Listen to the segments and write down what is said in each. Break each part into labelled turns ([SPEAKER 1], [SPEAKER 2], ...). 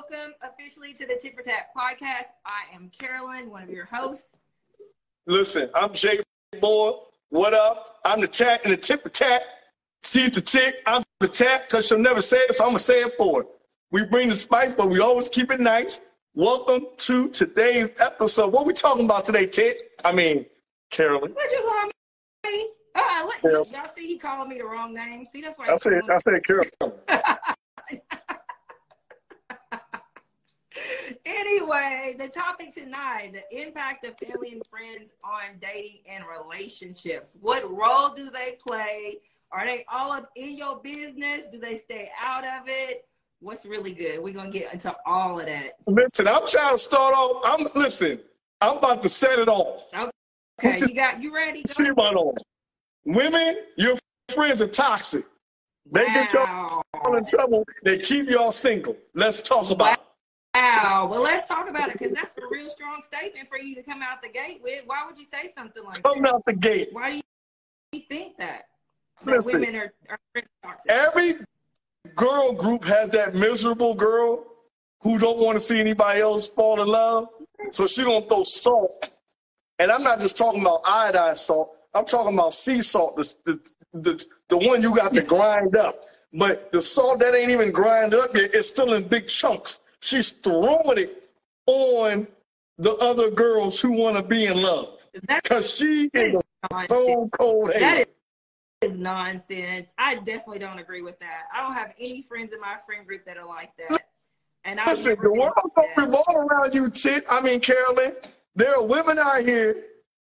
[SPEAKER 1] welcome officially to the Tit for Tat podcast. I am Carolyn, one of your hosts.
[SPEAKER 2] Listen, I'm Jay Boy. What up? I'm the tat and the tip for tat. She's the tick. I'm the tat because she'll never say it, so I'm going to say it for her. We bring the spice, but we always keep it nice. Welcome to today's episode. What we talking about today, Tit? I mean, Carolyn.
[SPEAKER 1] What you call me? Uh, let, y'all see he called me the wrong name. See, that's why
[SPEAKER 2] I said, I said, Carolyn.
[SPEAKER 1] anyway, the topic tonight, the impact of family and friends on dating and relationships. What role do they play? Are they all up in your business? Do they stay out of it? What's really good? We're gonna get into all of that.
[SPEAKER 2] Listen, I'm trying to start off. I'm listen. I'm about to set it off.
[SPEAKER 1] Okay, you got you ready?
[SPEAKER 2] See
[SPEAKER 1] Go.
[SPEAKER 2] right on. Women, your friends are toxic. They get y'all in trouble. They keep y'all single. Let's talk about it.
[SPEAKER 1] Well, let's talk about it because that's a real strong statement for you to come out the gate with. Why would you say something like that?
[SPEAKER 2] Come out the gate.
[SPEAKER 1] Why do you think that? That
[SPEAKER 2] Listen.
[SPEAKER 1] women are, are toxic.
[SPEAKER 2] Every girl group has that miserable girl who don't want to see anybody else fall in love. So she gonna throw salt. And I'm not just talking about iodine salt. I'm talking about sea salt, the, the, the, the one you got to grind up. But the salt that ain't even grinded up yet, it's still in big chunks. She's throwing it on the other girls who want to be in love. Because she is stone cold
[SPEAKER 1] That
[SPEAKER 2] hater.
[SPEAKER 1] is nonsense. I definitely don't agree with that. I don't have any friends in my friend group that are like that. And I
[SPEAKER 2] Listen,
[SPEAKER 1] never
[SPEAKER 2] the world don't
[SPEAKER 1] that.
[SPEAKER 2] revolve around you, chick. I mean, Carolyn, there are women out here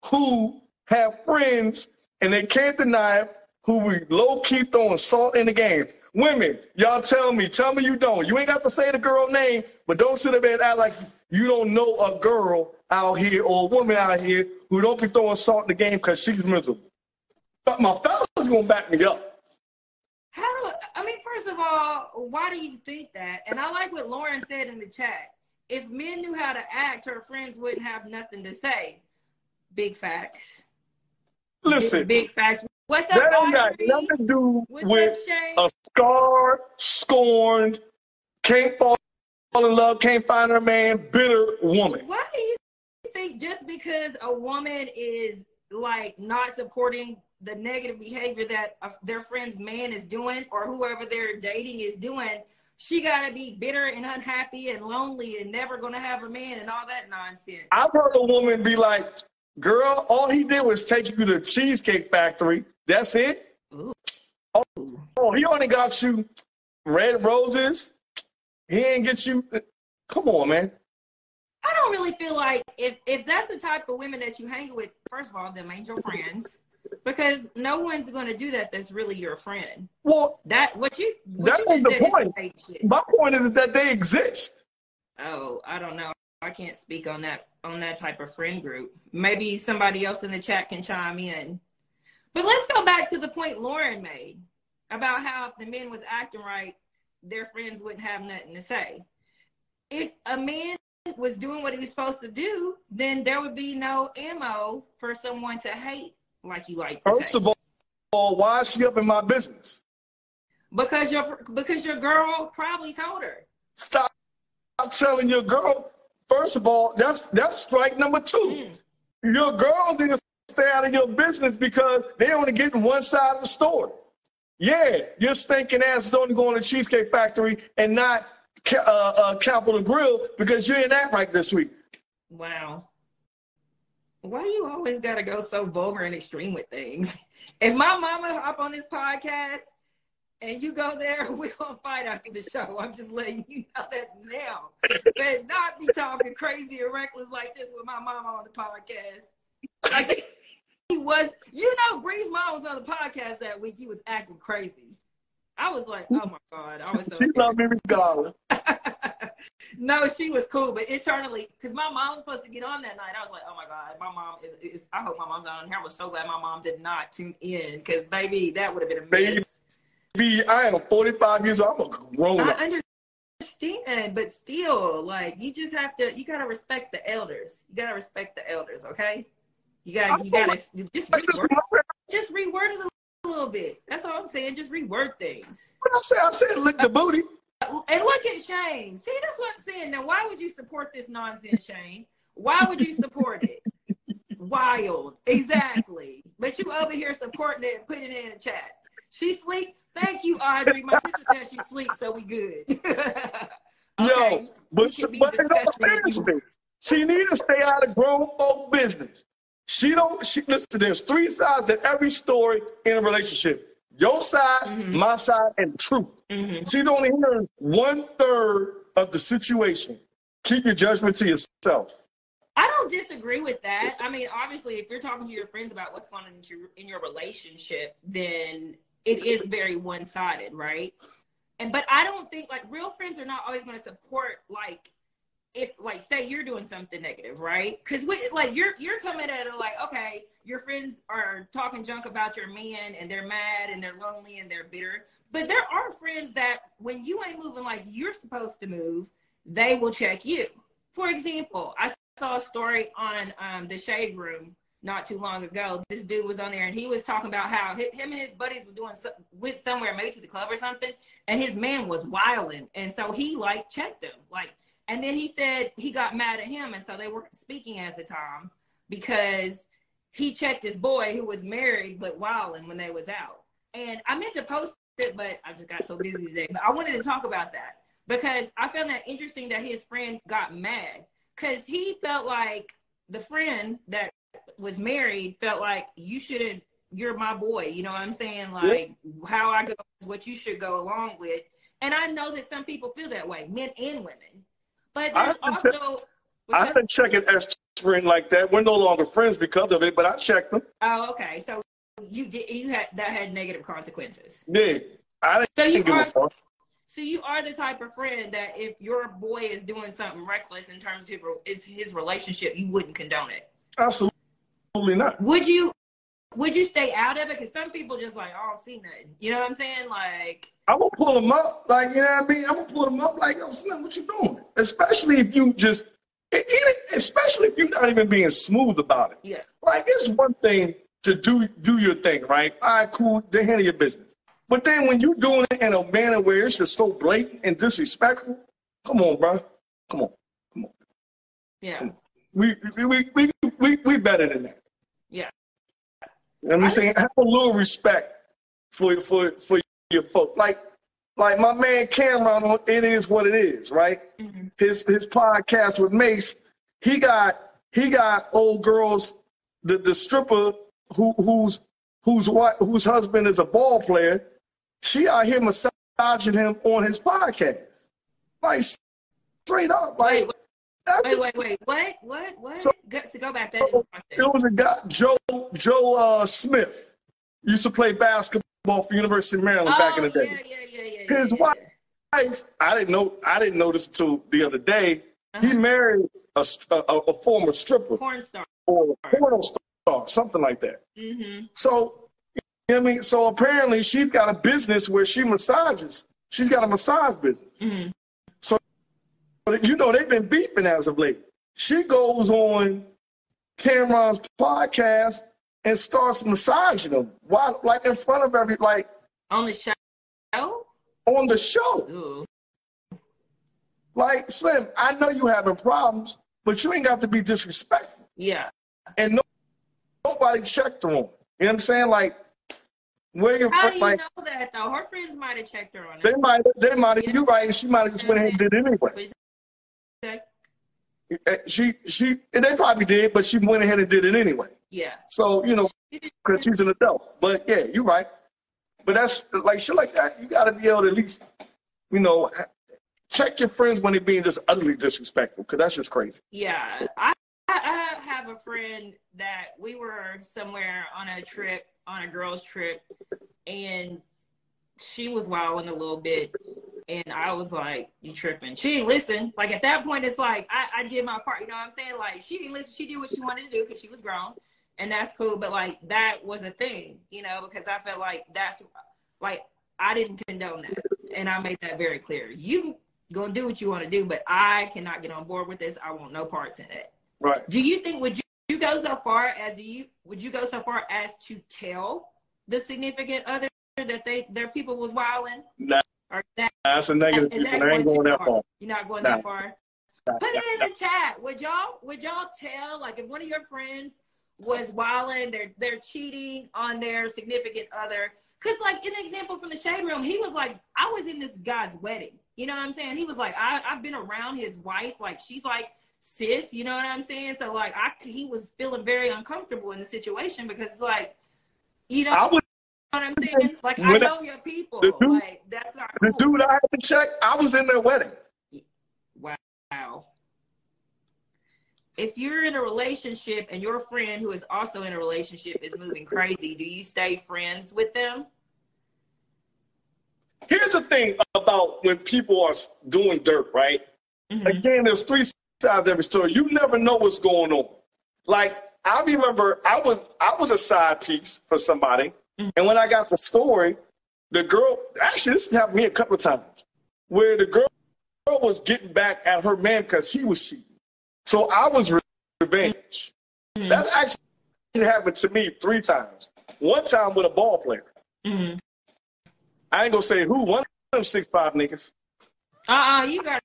[SPEAKER 2] who have friends and they can't deny it, who we low key throwing salt in the game. Women, y'all tell me, tell me you don't. You ain't got to say the girl name, but don't sit there and act like you don't know a girl out here or a woman out here who don't be throwing salt in the game because she's miserable. But my fellas gonna back me up.
[SPEAKER 1] How do I mean? First of all, why do you think that? And I like what Lauren said in the chat. If men knew how to act, her friends wouldn't have nothing to say. Big facts.
[SPEAKER 2] Listen,
[SPEAKER 1] Big facts. What's up,
[SPEAKER 2] that ain't got nothing to do
[SPEAKER 1] What's
[SPEAKER 2] with a scarred, scorned, can't fall in love, can't find her man, bitter woman.
[SPEAKER 1] Why do you think just because a woman is like not supporting the negative behavior that uh, their friend's man is doing or whoever they're dating is doing, she got to be bitter and unhappy and lonely and never going to have a man and all that nonsense?
[SPEAKER 2] I've heard a woman be like, girl, all he did was take you to Cheesecake Factory. That's it?
[SPEAKER 1] Ooh.
[SPEAKER 2] Oh, he only got you red roses. He ain't get you. Come on, man.
[SPEAKER 1] I don't really feel like if if that's the type of women that you hang with, first of all, them ain't your friends. Because no one's gonna do that that's really your friend.
[SPEAKER 2] Well,
[SPEAKER 1] That what you what
[SPEAKER 2] That
[SPEAKER 1] you
[SPEAKER 2] was the point. my point is that they exist.
[SPEAKER 1] Oh, I don't know. I can't speak on that on that type of friend group. Maybe somebody else in the chat can chime in. But let's go back to the point Lauren made about how if the men was acting right, their friends wouldn't have nothing to say. If a man was doing what he was supposed to do, then there would be no ammo for someone to hate, like you like to
[SPEAKER 2] First
[SPEAKER 1] say.
[SPEAKER 2] of all, why is she up in my business?
[SPEAKER 1] because your because your girl probably told her.
[SPEAKER 2] Stop stop telling your girl. First of all, that's that's strike number two.
[SPEAKER 1] Mm.
[SPEAKER 2] Your girl to stay out of your business because they only getting one side of the story. Yeah, your stinking ass is only going to Cheesecake Factory and not uh, uh, Capital Grille because you ain't act right this week.
[SPEAKER 1] Wow. Why you always gotta go so vulgar and extreme with things? If my mama hop on this podcast and you go there, we're gonna fight after the show. I'm just letting you know that now. But not be talking crazy or reckless like this with my mama on the podcast. Like he was, you know, Bree's mom was on the podcast that week. He was acting crazy. I was like, oh my god, I was so
[SPEAKER 2] She loved me regardless.
[SPEAKER 1] no, she was cool, but internally, because my mom was supposed to get on that night, I was like, oh my god, my mom is. is I hope my mom's not on here. I was so glad my mom did not tune in, because baby, that would have been a
[SPEAKER 2] Baby.
[SPEAKER 1] mess.
[SPEAKER 2] B, I am 45 years old. I'm a grown up.
[SPEAKER 1] I understand, but still, like, you just have to. You gotta respect the elders. You gotta respect the elders, okay? You gotta. You gotta just reword, just reword it a little bit. That's all I'm saying. Just reword things.
[SPEAKER 2] What I say? I said lick the booty.
[SPEAKER 1] and look at Shane. See, that's what I'm saying. Now, why would you support this nonsense, Shane? Why would you support it? Wild, exactly. But you over here supporting it and putting it in the chat. She sleep. Thank you, Audrey. My sister said she sleep, so we good. okay.
[SPEAKER 2] Yo, but, but seriously, she need to stay out of grown folk business. She don't. She listen. There's three sides to every story in a relationship. Your side, mm-hmm. my side, and the truth. Mm-hmm. She's only hearing one third of the situation. Keep your judgment to yourself.
[SPEAKER 1] I don't disagree with that. I mean, obviously, if you're talking to your friends about what's going on in your, in your relationship, then it is very one sided, right? And but I don't think like real friends are not always going to support like if like say you're doing something negative, right? Because we like you're you're coming at it like okay, your friends are talking junk about your man and they're mad and they're lonely and they're bitter. But there are friends that when you ain't moving like you're supposed to move, they will check you. For example, I saw a story on um, the Shade Room not too long ago. This dude was on there and he was talking about how him and his buddies were doing went somewhere, maybe to the club or something, and his man was wilding, and so he like checked him, like, and then he said he got mad at him, and so they weren't speaking at the time because he checked his boy who was married but wilding when they was out. And I meant to post it, but I just got so busy today. But I wanted to talk about that because I found that interesting that his friend got mad. Because he felt like the friend that was married felt like you shouldn't you're my boy. You know what i'm saying? Like how i go what you should go along with. And i know that some people feel that way men and women but there's also
[SPEAKER 2] i've been checking friend like that we're no longer friends because of it but i checked them
[SPEAKER 1] oh okay so you did you had that had negative consequences
[SPEAKER 2] yeah i didn't
[SPEAKER 1] so you give are, a fuck. So you are the type of friend that if your boy is doing something reckless in terms of his, his relationship, you wouldn't condone it.
[SPEAKER 2] Absolutely not.
[SPEAKER 1] Would you? Would you stay out of it? Because some people just like, I don't see nothing. You know what I'm saying? Like,
[SPEAKER 2] I'm gonna pull them up. Like, you know what I mean? I'm gonna pull them up. Like, yo, Slim, what you doing? Especially if you just, especially if you're not even being smooth about it.
[SPEAKER 1] Yeah.
[SPEAKER 2] Like, it's one thing to do do your thing, right? All right, cool. Then handle your business. But then when you're doing it in a manner where it's just so blatant and disrespectful, come on, bro. Come on. Come on.
[SPEAKER 1] Yeah. Come on.
[SPEAKER 2] We, we, we, we, we, we better than that.
[SPEAKER 1] Yeah.
[SPEAKER 2] You know what I'm saying? Have a little respect for for for your folk. Like like my man Cam'ron, it is what it is, right? Mm-hmm. His his podcast with Mase, he got he got old girls, the the stripper who who's whose what whose husband is a ball player. She out here massaging him on his podcast, like straight up, like.
[SPEAKER 1] Wait, Wait, wait, wait. What? What? What? So, go, so go back. That so
[SPEAKER 2] it was a guy, Joe Joe uh, Smith, used to play basketball for University of Maryland
[SPEAKER 1] oh,
[SPEAKER 2] back in the
[SPEAKER 1] day. Yeah, yeah, yeah, yeah.
[SPEAKER 2] His wife, I didn't know. I didn't notice until the other day. Uh-huh. He married a, a, a, former stripper,
[SPEAKER 1] porn star,
[SPEAKER 2] or porno star, something like that.
[SPEAKER 1] Mm-hmm.
[SPEAKER 2] So, you know I mean, so apparently she's got a business where she massages. She's got a massage business.
[SPEAKER 1] Mm-hmm
[SPEAKER 2] you know they've been beefing as of late. She goes on Cam'ron's podcast and starts massaging him while like in front of every like
[SPEAKER 1] on the show.
[SPEAKER 2] On the show.
[SPEAKER 1] Ooh.
[SPEAKER 2] Like Slim, I know you having problems, but you ain't got to be disrespectful.
[SPEAKER 1] Yeah.
[SPEAKER 2] And no, nobody checked her on. You know what I'm saying? Like
[SPEAKER 1] where you How do you like, know that though? Her friends might have checked her on it.
[SPEAKER 2] They might they might have yeah. you right, she might have just went ahead and did it anyway. Okay. Eh, she and they probably did, but she went ahead and did it anyway.
[SPEAKER 1] Yeah.
[SPEAKER 2] So you know, because she's an adult. But yeah, you're right. But that's like shit like that. You got to be able to at least, you know, check your friends when they're being just ugly disrespectful, because that's just crazy.
[SPEAKER 1] Yeah, I I have a friend that we were somewhere on a trip, on a girls' trip, and she was wilding a little bit and I was like, "You tripping?" She didn't listen. Like at that point, it's like I, I did my part. You know what I'm saying? Like she didn't listen. She did what she wanted to do because she was grown, and that's cool. But like that was a thing, you know, because I felt like that's like I didn't condone that, and I made that very clear. You gonna do what you want to do, but I cannot get on board with this. I want no parts in it.
[SPEAKER 2] Right.
[SPEAKER 1] Do you think would you, you go so far as do you would you go so far as to tell the significant other that they their people was wilding?
[SPEAKER 2] Nah
[SPEAKER 1] Or that,
[SPEAKER 2] That's a negative.
[SPEAKER 1] is that
[SPEAKER 2] ain't going that far.
[SPEAKER 1] You're not going
[SPEAKER 2] Nah.
[SPEAKER 1] that far. Put it in the chat. Would y'all would y'all tell like if one of your friends was wilding, they're they're cheating on their significant other? Cause like an example from the shade room, he was like, I was in this guy's wedding. You know what I'm saying? He was like, I, I've been around his wife, like she's like sis, you know what I'm saying? So like I he was feeling very uncomfortable in the situation because it's like, you know
[SPEAKER 2] I would.
[SPEAKER 1] What I'm saying? Like I
[SPEAKER 2] When I-
[SPEAKER 1] know your people.
[SPEAKER 2] the dude-
[SPEAKER 1] like that's not
[SPEAKER 2] The dude I had to check, I was in their wedding.
[SPEAKER 1] Wow. If you're in a relationship and your friend who is also in a relationship is moving crazy, do you stay friends with them?
[SPEAKER 2] Here's the thing about when people are doing dirt, right?
[SPEAKER 1] Mhm.
[SPEAKER 2] Again, there's three sides to every story. You never know what's going on. Like I remember, I was I was a side piece for somebody,
[SPEAKER 1] Mhm.
[SPEAKER 2] and when I got the story, the girl actually this happened to me a couple of times, where the girl was getting back at her man because he was cheating. So I was re- revenge.
[SPEAKER 1] Mhm.
[SPEAKER 2] That's actually happened to me three times. One time with a ball player.
[SPEAKER 1] Mhm.
[SPEAKER 2] I ain't gonna say who. One of them six five niggas.
[SPEAKER 1] Uh-uh, you gotta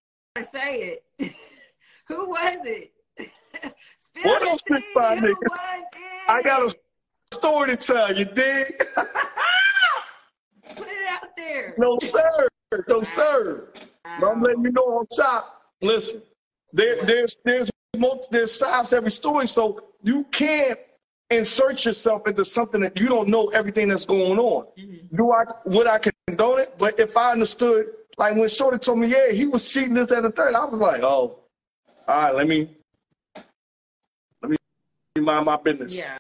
[SPEAKER 1] say it. who was it?
[SPEAKER 2] One of
[SPEAKER 1] the
[SPEAKER 2] those six five niggas. I got a story to tell you, dig?
[SPEAKER 1] Put it out there.
[SPEAKER 2] no sir, no sir. But I'm letting you know on top. Listen, there, there's there's multi, there's sides to every story, so you can't insert yourself into something that you don't know everything that's going on.
[SPEAKER 1] Mhm.
[SPEAKER 2] Do I would I condone it? But if I understood, like when Shorty told me, yeah, he was cheating this and the third, I was like, oh, all right, let me let me mind my business.
[SPEAKER 1] Yeah.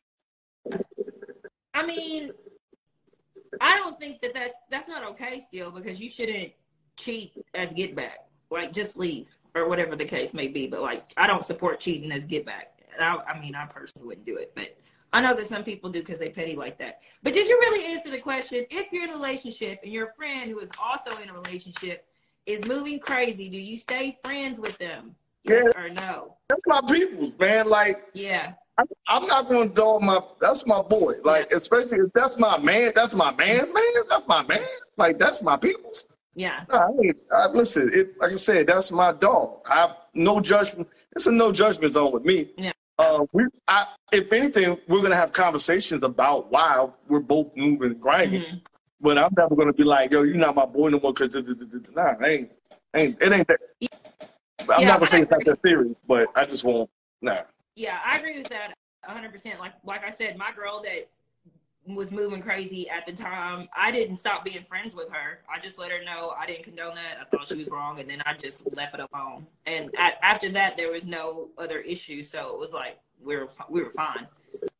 [SPEAKER 1] I mean, I don't think that that's that's not okay still because you shouldn't cheat as get back. Like just leave or whatever the case may be. But like I don't support cheating as get back. I, I mean, I personally wouldn't do it, but I know that some people do because they petty like that. But did you really answer the question? If you're in a relationship and your friend who is also in a relationship is moving crazy, do you stay friends with them? Yes or no?
[SPEAKER 2] That's my people's man. Like
[SPEAKER 1] Yeah.
[SPEAKER 2] I, I'm not gonna dog my. That's my boy. Like especially if that's my man. That's my man. Man, that's my man. Like that's my people's.
[SPEAKER 1] Yeah.
[SPEAKER 2] No, I mean, I, listen. It, like I said, that's my dog. I no judgment. It's a no judgment zone with me.
[SPEAKER 1] Yeah.
[SPEAKER 2] Uh, we, I, if anything, we're gonna have conversations about why we're both moving and grinding.
[SPEAKER 1] Mhm.
[SPEAKER 2] But I'm never gonna be like, yo, you're not my boy no more. Cause nah, I ain't, ain't, it ain't that. I'm
[SPEAKER 1] Yeah,
[SPEAKER 2] not gonna say it's not that serious, but I just won't. Nah.
[SPEAKER 1] Yeah, I agree with that 100%. Like like I said, my girl that was moving crazy at the time, I didn't stop being friends with her. I just let her know I didn't condone that. I thought she was wrong, and then I just left it alone. And after that, there was no other issue, so it was like we were we were fine.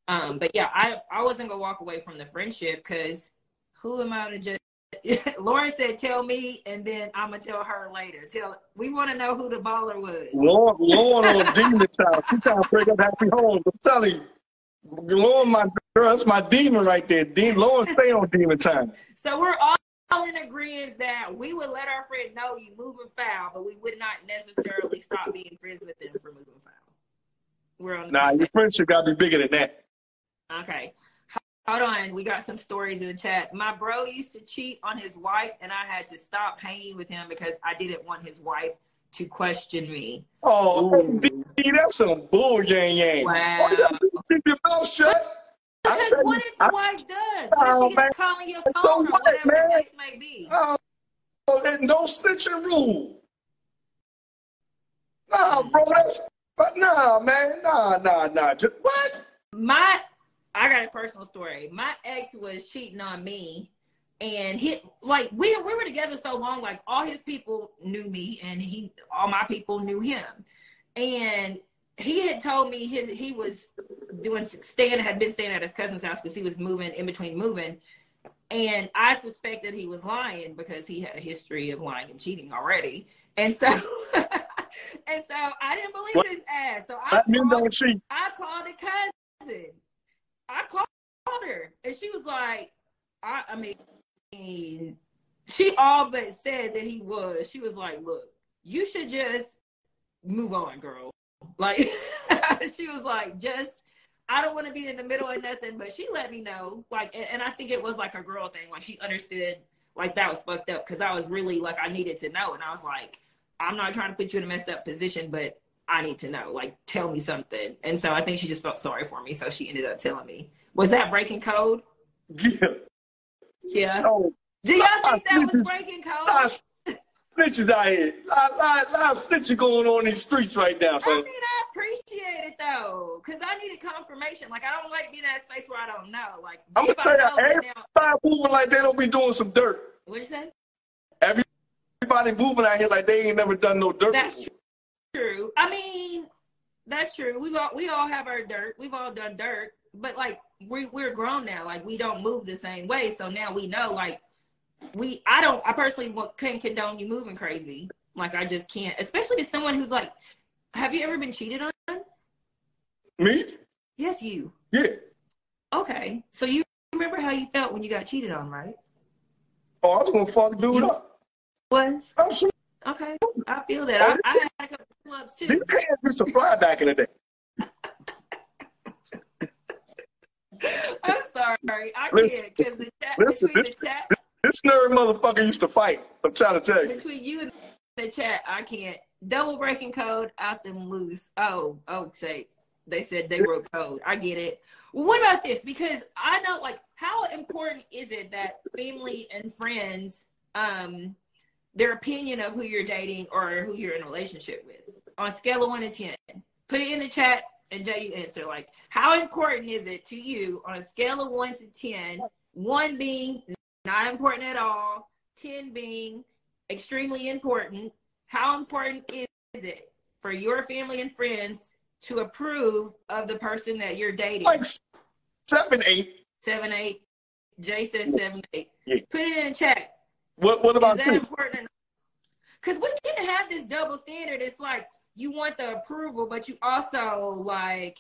[SPEAKER 1] Um, but yeah, I I wasn't gonna walk away from the friendship because who am I to just? Lauren said, "Tell me, and then I'm gonna tell her later." Tell we want to know who the baller was.
[SPEAKER 2] Lauren, Lauren on oh, demon time. She trying to break up happy homes. I'm telling you. Lauren, my girl, that's my demon right there. De- Lauren, stay on demon time.
[SPEAKER 1] So we're all in agreement that we would let our friend know you moving foul, but we would not necessarily stop being friends with them for moving foul. We're on the
[SPEAKER 2] Nah, your friendship got to be bigger than that.
[SPEAKER 1] Okay. Hold on. We got some stories in the chat. My bro used to cheat on his wife, and I had to stop hanging with him because I didn't want his wife to question me.
[SPEAKER 2] Oh,
[SPEAKER 1] Ooh.
[SPEAKER 2] That's some bull yang yang.
[SPEAKER 1] Oh, wow.
[SPEAKER 2] Oh, you keep your mouth shut.
[SPEAKER 1] Because
[SPEAKER 2] said-
[SPEAKER 1] what if
[SPEAKER 2] I-
[SPEAKER 1] wife does? Oh, what
[SPEAKER 2] Oh,
[SPEAKER 1] if she's
[SPEAKER 2] man.
[SPEAKER 1] calling your
[SPEAKER 2] So
[SPEAKER 1] phone or
[SPEAKER 2] what,
[SPEAKER 1] whatever
[SPEAKER 2] man?
[SPEAKER 1] the case may be?
[SPEAKER 2] Oh, oh and don't snitch and rule. Nah, bro, that's but nah, man, nah, nah, nah. Just, what?
[SPEAKER 1] my I got a personal story. My ex was cheating on me and he like we we were together so long, like all his people knew me and he all my people knew him. And he had told me his he was doing staying had been staying at his cousin's house because he was moving in between moving. And I suspected he was lying because he had a history of lying and cheating already. And so and so I didn't believe
[SPEAKER 2] What?
[SPEAKER 1] his ass. So I
[SPEAKER 2] That
[SPEAKER 1] called. I called a cousin. I called her, and she was like, I, I mean, she all but said that he was. She was like, look, you should just move on, girl. Like, she was like, just, I don't want to be in the middle of nothing, but she let me know. Like, and, and I think it was like a girl thing. Like, she understood like that was fucked up because I was really like I needed to know, and I was like, I'm not trying to put you in a messed up position, but I need to know. Like, tell me something. And so I think she just felt sorry for me, so she ended up telling me. Was that breaking code?
[SPEAKER 2] Yeah.
[SPEAKER 1] Yeah.
[SPEAKER 2] Oh,
[SPEAKER 1] Do y'all
[SPEAKER 2] I-
[SPEAKER 1] think that was breaking code?
[SPEAKER 2] lot snitches out here. Lot, lot, of snitching going on in these streets right now.
[SPEAKER 1] I mean, I appreciate it though, because I needed confirmation. Like, I don't like being in that space where I don't know. Like,
[SPEAKER 2] I'm gonna tell you, everybody
[SPEAKER 1] now,
[SPEAKER 2] moving like they don't be doing some dirt.
[SPEAKER 1] what'd you say?
[SPEAKER 2] Everybody moving out here like they ain't never done no dirt.
[SPEAKER 1] That's
[SPEAKER 2] before.
[SPEAKER 1] true. I mean, that's true. We all we all have our dirt. We've all done dirt, but like we we're grown now. Like we don't move the same way. So now we know. Like we, I don't. I personally couldn't condone you moving crazy. Like I just can't. Especially to someone who's like, have you ever been cheated on?
[SPEAKER 2] Me?
[SPEAKER 1] Yes, you.
[SPEAKER 2] Yeah.
[SPEAKER 1] Okay, so you remember how you felt when you got cheated on, right?
[SPEAKER 2] Oh, I was gonna fuck dude
[SPEAKER 1] You-
[SPEAKER 2] up.
[SPEAKER 1] Was oh,
[SPEAKER 2] I'm sure
[SPEAKER 1] okay. I feel that. I, I had a couple clubs too.
[SPEAKER 2] these hands used to fly back in the day.
[SPEAKER 1] I'm sorry. I
[SPEAKER 2] Listen,
[SPEAKER 1] can't because the chat
[SPEAKER 2] listen, this-
[SPEAKER 1] the chat
[SPEAKER 2] This nerd motherfucker used to fight. I'm trying to tell you.
[SPEAKER 1] between you and the chat, I can't. Double breaking code out them loose. Oh, oh, say they said they broke code. I get it. What about this? Because I know, like, how important is it that family and friends, um, their opinion of who you're dating or who you're in a relationship with, on a scale of one to ten, put it in the chat and Jay, you answer. Like, how important is it to you on a scale of one to ten? One being not important at all, ten being extremely important. How important is it for your family and friends to approve of the person that you're dating?
[SPEAKER 2] Like seven, eight.
[SPEAKER 1] Seven, eight. Jay says seven, eight.
[SPEAKER 2] Yeah.
[SPEAKER 1] Put it in the chat.
[SPEAKER 2] What what about
[SPEAKER 1] that
[SPEAKER 2] you?
[SPEAKER 1] Because we can have this double standard. It's like you want the approval, but you also like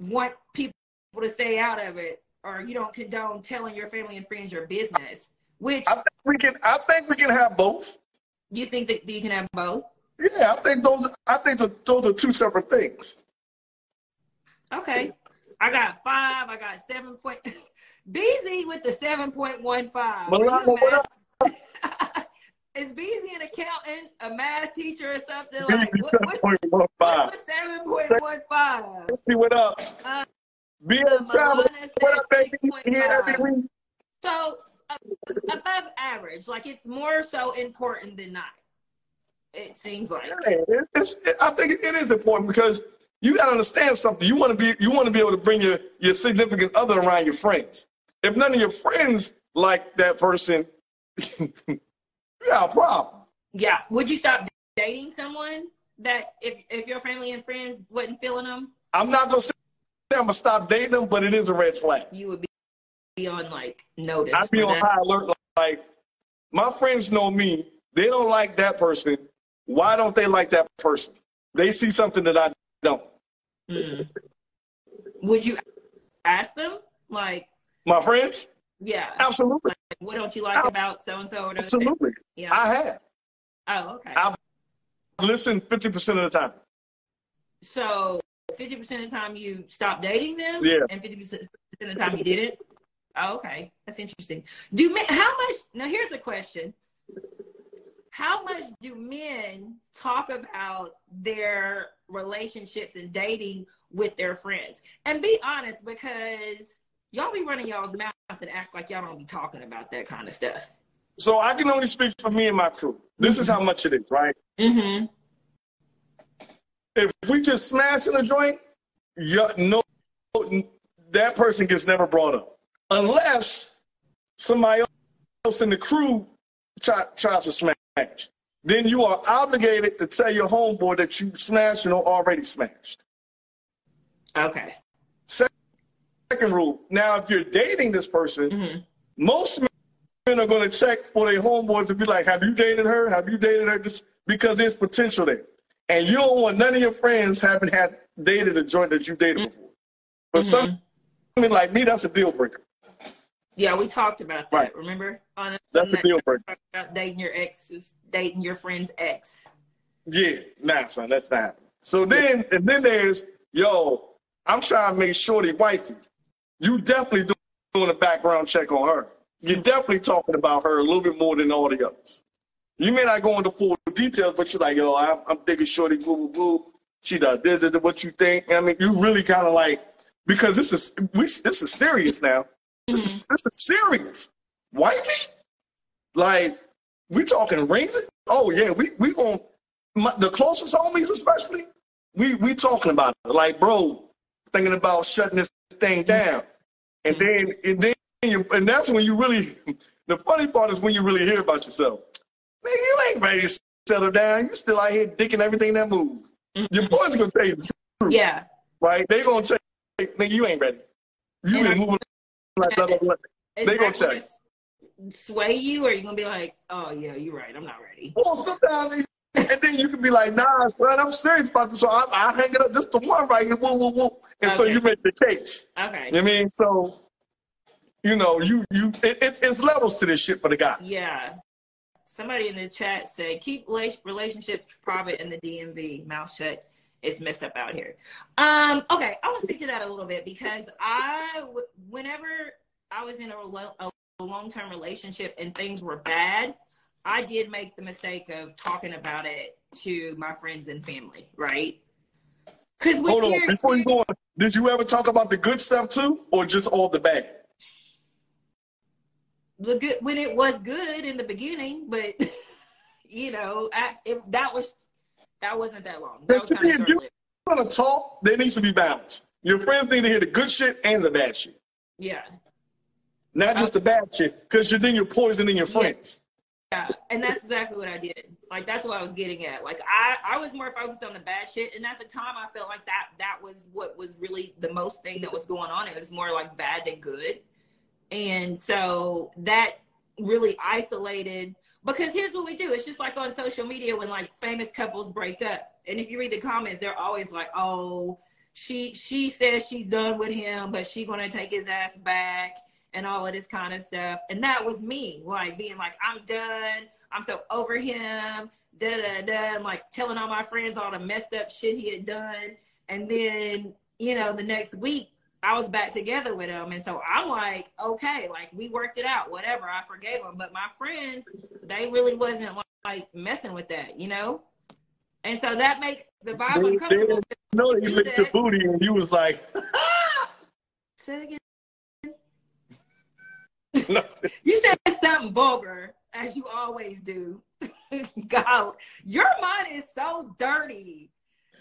[SPEAKER 1] want people to stay out of it, or you don't condone telling your family and friends your business. Which
[SPEAKER 2] I think we can I think we can have both.
[SPEAKER 1] you think that you can have both?
[SPEAKER 2] Yeah, I think those I think th- those are two separate things.
[SPEAKER 1] Okay. I got five. I got seven point. BZ with the seven point one five.
[SPEAKER 2] Milano, what up?
[SPEAKER 1] Is Beezy an accountant, a math teacher, or something like? What, what's,
[SPEAKER 2] 7.15.
[SPEAKER 1] what's seven point one five?
[SPEAKER 2] Let's see what up.
[SPEAKER 1] Uh,
[SPEAKER 2] Being. What up,
[SPEAKER 1] says
[SPEAKER 2] baby? Here every week.
[SPEAKER 1] So uh, above average, like it's more so important than not. It seems like.
[SPEAKER 2] Yeah, it- it's, I think it is important because you got to understand something. You want to be you want to be able to bring your your significant other around your friends. If none of your friends like that person, a problem.
[SPEAKER 1] Yeah. Would you stop dating someone that if if your family and friends wasn't feeling them,
[SPEAKER 2] I'm not gonna say I'm gonna stop dating them, but it is a red flag.
[SPEAKER 1] you would be, on like notice.
[SPEAKER 2] I'd be on
[SPEAKER 1] that.
[SPEAKER 2] high alert. Like my friends know me. They don't like that person. Why don't they like that person? They see something that I don't.
[SPEAKER 1] Mm. Would you ask them like,
[SPEAKER 2] My friends,
[SPEAKER 1] yeah,
[SPEAKER 2] absolutely,
[SPEAKER 1] what don't you like about so and so?
[SPEAKER 2] absolutely.
[SPEAKER 1] Yeah.
[SPEAKER 2] I have.
[SPEAKER 1] Oh, okay.
[SPEAKER 2] I- Listen, fifty percent of the time.
[SPEAKER 1] So fifty percent of the time you stopped dating them,
[SPEAKER 2] Yeah.
[SPEAKER 1] and fifty percent of the time you didn't. Oh, okay, that's interesting. Do men? How much? Now here's a question. How much do men talk about their relationships and dating with their friends? And be honest, because y'all be running y'all's mouth and act like y'all don't be talking about that kind of stuff.
[SPEAKER 2] So I can only speak for me and my crew. This is how much it is, right?
[SPEAKER 1] Mm-hmm.
[SPEAKER 2] If we just smash in a joint, yeah, no, that person gets never brought up unless somebody else in the crew try, tries to smash. Then you are obligated to tell your homeboy that you smashed and or already smashed.
[SPEAKER 1] Okay.
[SPEAKER 2] Second rule. Now, if you're dating this person,
[SPEAKER 1] Mm-hmm.
[SPEAKER 2] most men are going to check for their homeboys and be like, "Have you dated her? Have you dated her?" Just because there's potential there, and you don't want none of your friends having had dated a joint that you dated before. But
[SPEAKER 1] Mhm.
[SPEAKER 2] something like me, that's a deal breaker.
[SPEAKER 1] Yeah, we talked about that.
[SPEAKER 2] Right.
[SPEAKER 1] Remember on
[SPEAKER 2] That's a deal breaker.
[SPEAKER 1] about dating your ex's, dating your friend's ex.
[SPEAKER 2] Yeah, nah, son, that's not. happening. So then, and then there's, yo, I'm trying to make Shorty wifey. You definitely doing a background check on her. You're definitely talking about her a little bit more than all the others. You may not go into full details, but you're like, yo, I'm, I'm thinking shorty, boo, boo, boo. She does this, this, this, what you think. I mean, you really kind of like, because this is, we, this is serious now. This is, this is serious. Wifey? Like, we talking rings? Oh, yeah, we, we going the closest homies especially, we, we talking about it. Like, bro, thinking about shutting this thing down. And mm-hmm. then, and then, you, and that's when you really, the funny part is when you really hear about yourself. Man, you ain't ready to settle down. You still out here dicking everything that moves. Mm-hmm. Your boys gonna tell you the truth.
[SPEAKER 1] Yeah.
[SPEAKER 2] Right? They gonna tell you, nigga, you ain't ready. You and been moving like blah, blah, blah. They gonna tell you.
[SPEAKER 1] Sway you, or you gonna be like, oh yeah, you're right. I'm not ready.
[SPEAKER 2] Well, sometimes, and then you can be like, nah, son, I'm serious about this. So I, I hang it up. This the one right here. Woo, woo, woo. And okay. so you make the case.
[SPEAKER 1] Okay.
[SPEAKER 2] You know I mean, so you know, you you it, it, it's levels to this shit for the guy.
[SPEAKER 1] Yeah. Somebody in the chat said, keep relationships private in the DMV, mouth shut. It's messed up out here. Um, okay, I want to speak to that a little bit because I, whenever I was in a, a long-term relationship and things were bad, I did make the mistake of talking about it to my friends and family, right?
[SPEAKER 2] Because hold on, before you go on, did you ever talk about the good stuff too, or just all the bad?
[SPEAKER 1] The good when it was good in the beginning, but you know, I, it, that was that wasn't that long. That of
[SPEAKER 2] you want to talk, there needs to be balance. Your friends need to hear the good shit and the bad shit.
[SPEAKER 1] Yeah.
[SPEAKER 2] Not just the bad shit, because you're then you're poisoning your friends.
[SPEAKER 1] Yeah. yeah, and that's exactly what I did. Like that's what I was getting at. Like I, I was more focused on the bad shit, and at the time I felt like that that was what was really the most thing that was going on. It was more like bad than good. And so that really isolated because here's what we do. It's just like on social media when like famous couples break up. And if you read the comments, they're always like, oh, she she says she's done with him, but she's gonna take his ass back and all of this kind of stuff. And that was me, like being like, I'm done. I'm so over him. Da da da. And like telling all my friends all the messed up shit he had done. And then, you know, the next week I was back together with him. And so I'm like, okay, like we worked it out, whatever. I forgave him. But my friends, they really wasn't like messing with that, you know? And so that makes the vibe uncomfortable.
[SPEAKER 2] No, you licked your booty and you was like,
[SPEAKER 1] say again. you said something vulgar, as you always do. God, your mind is so dirty.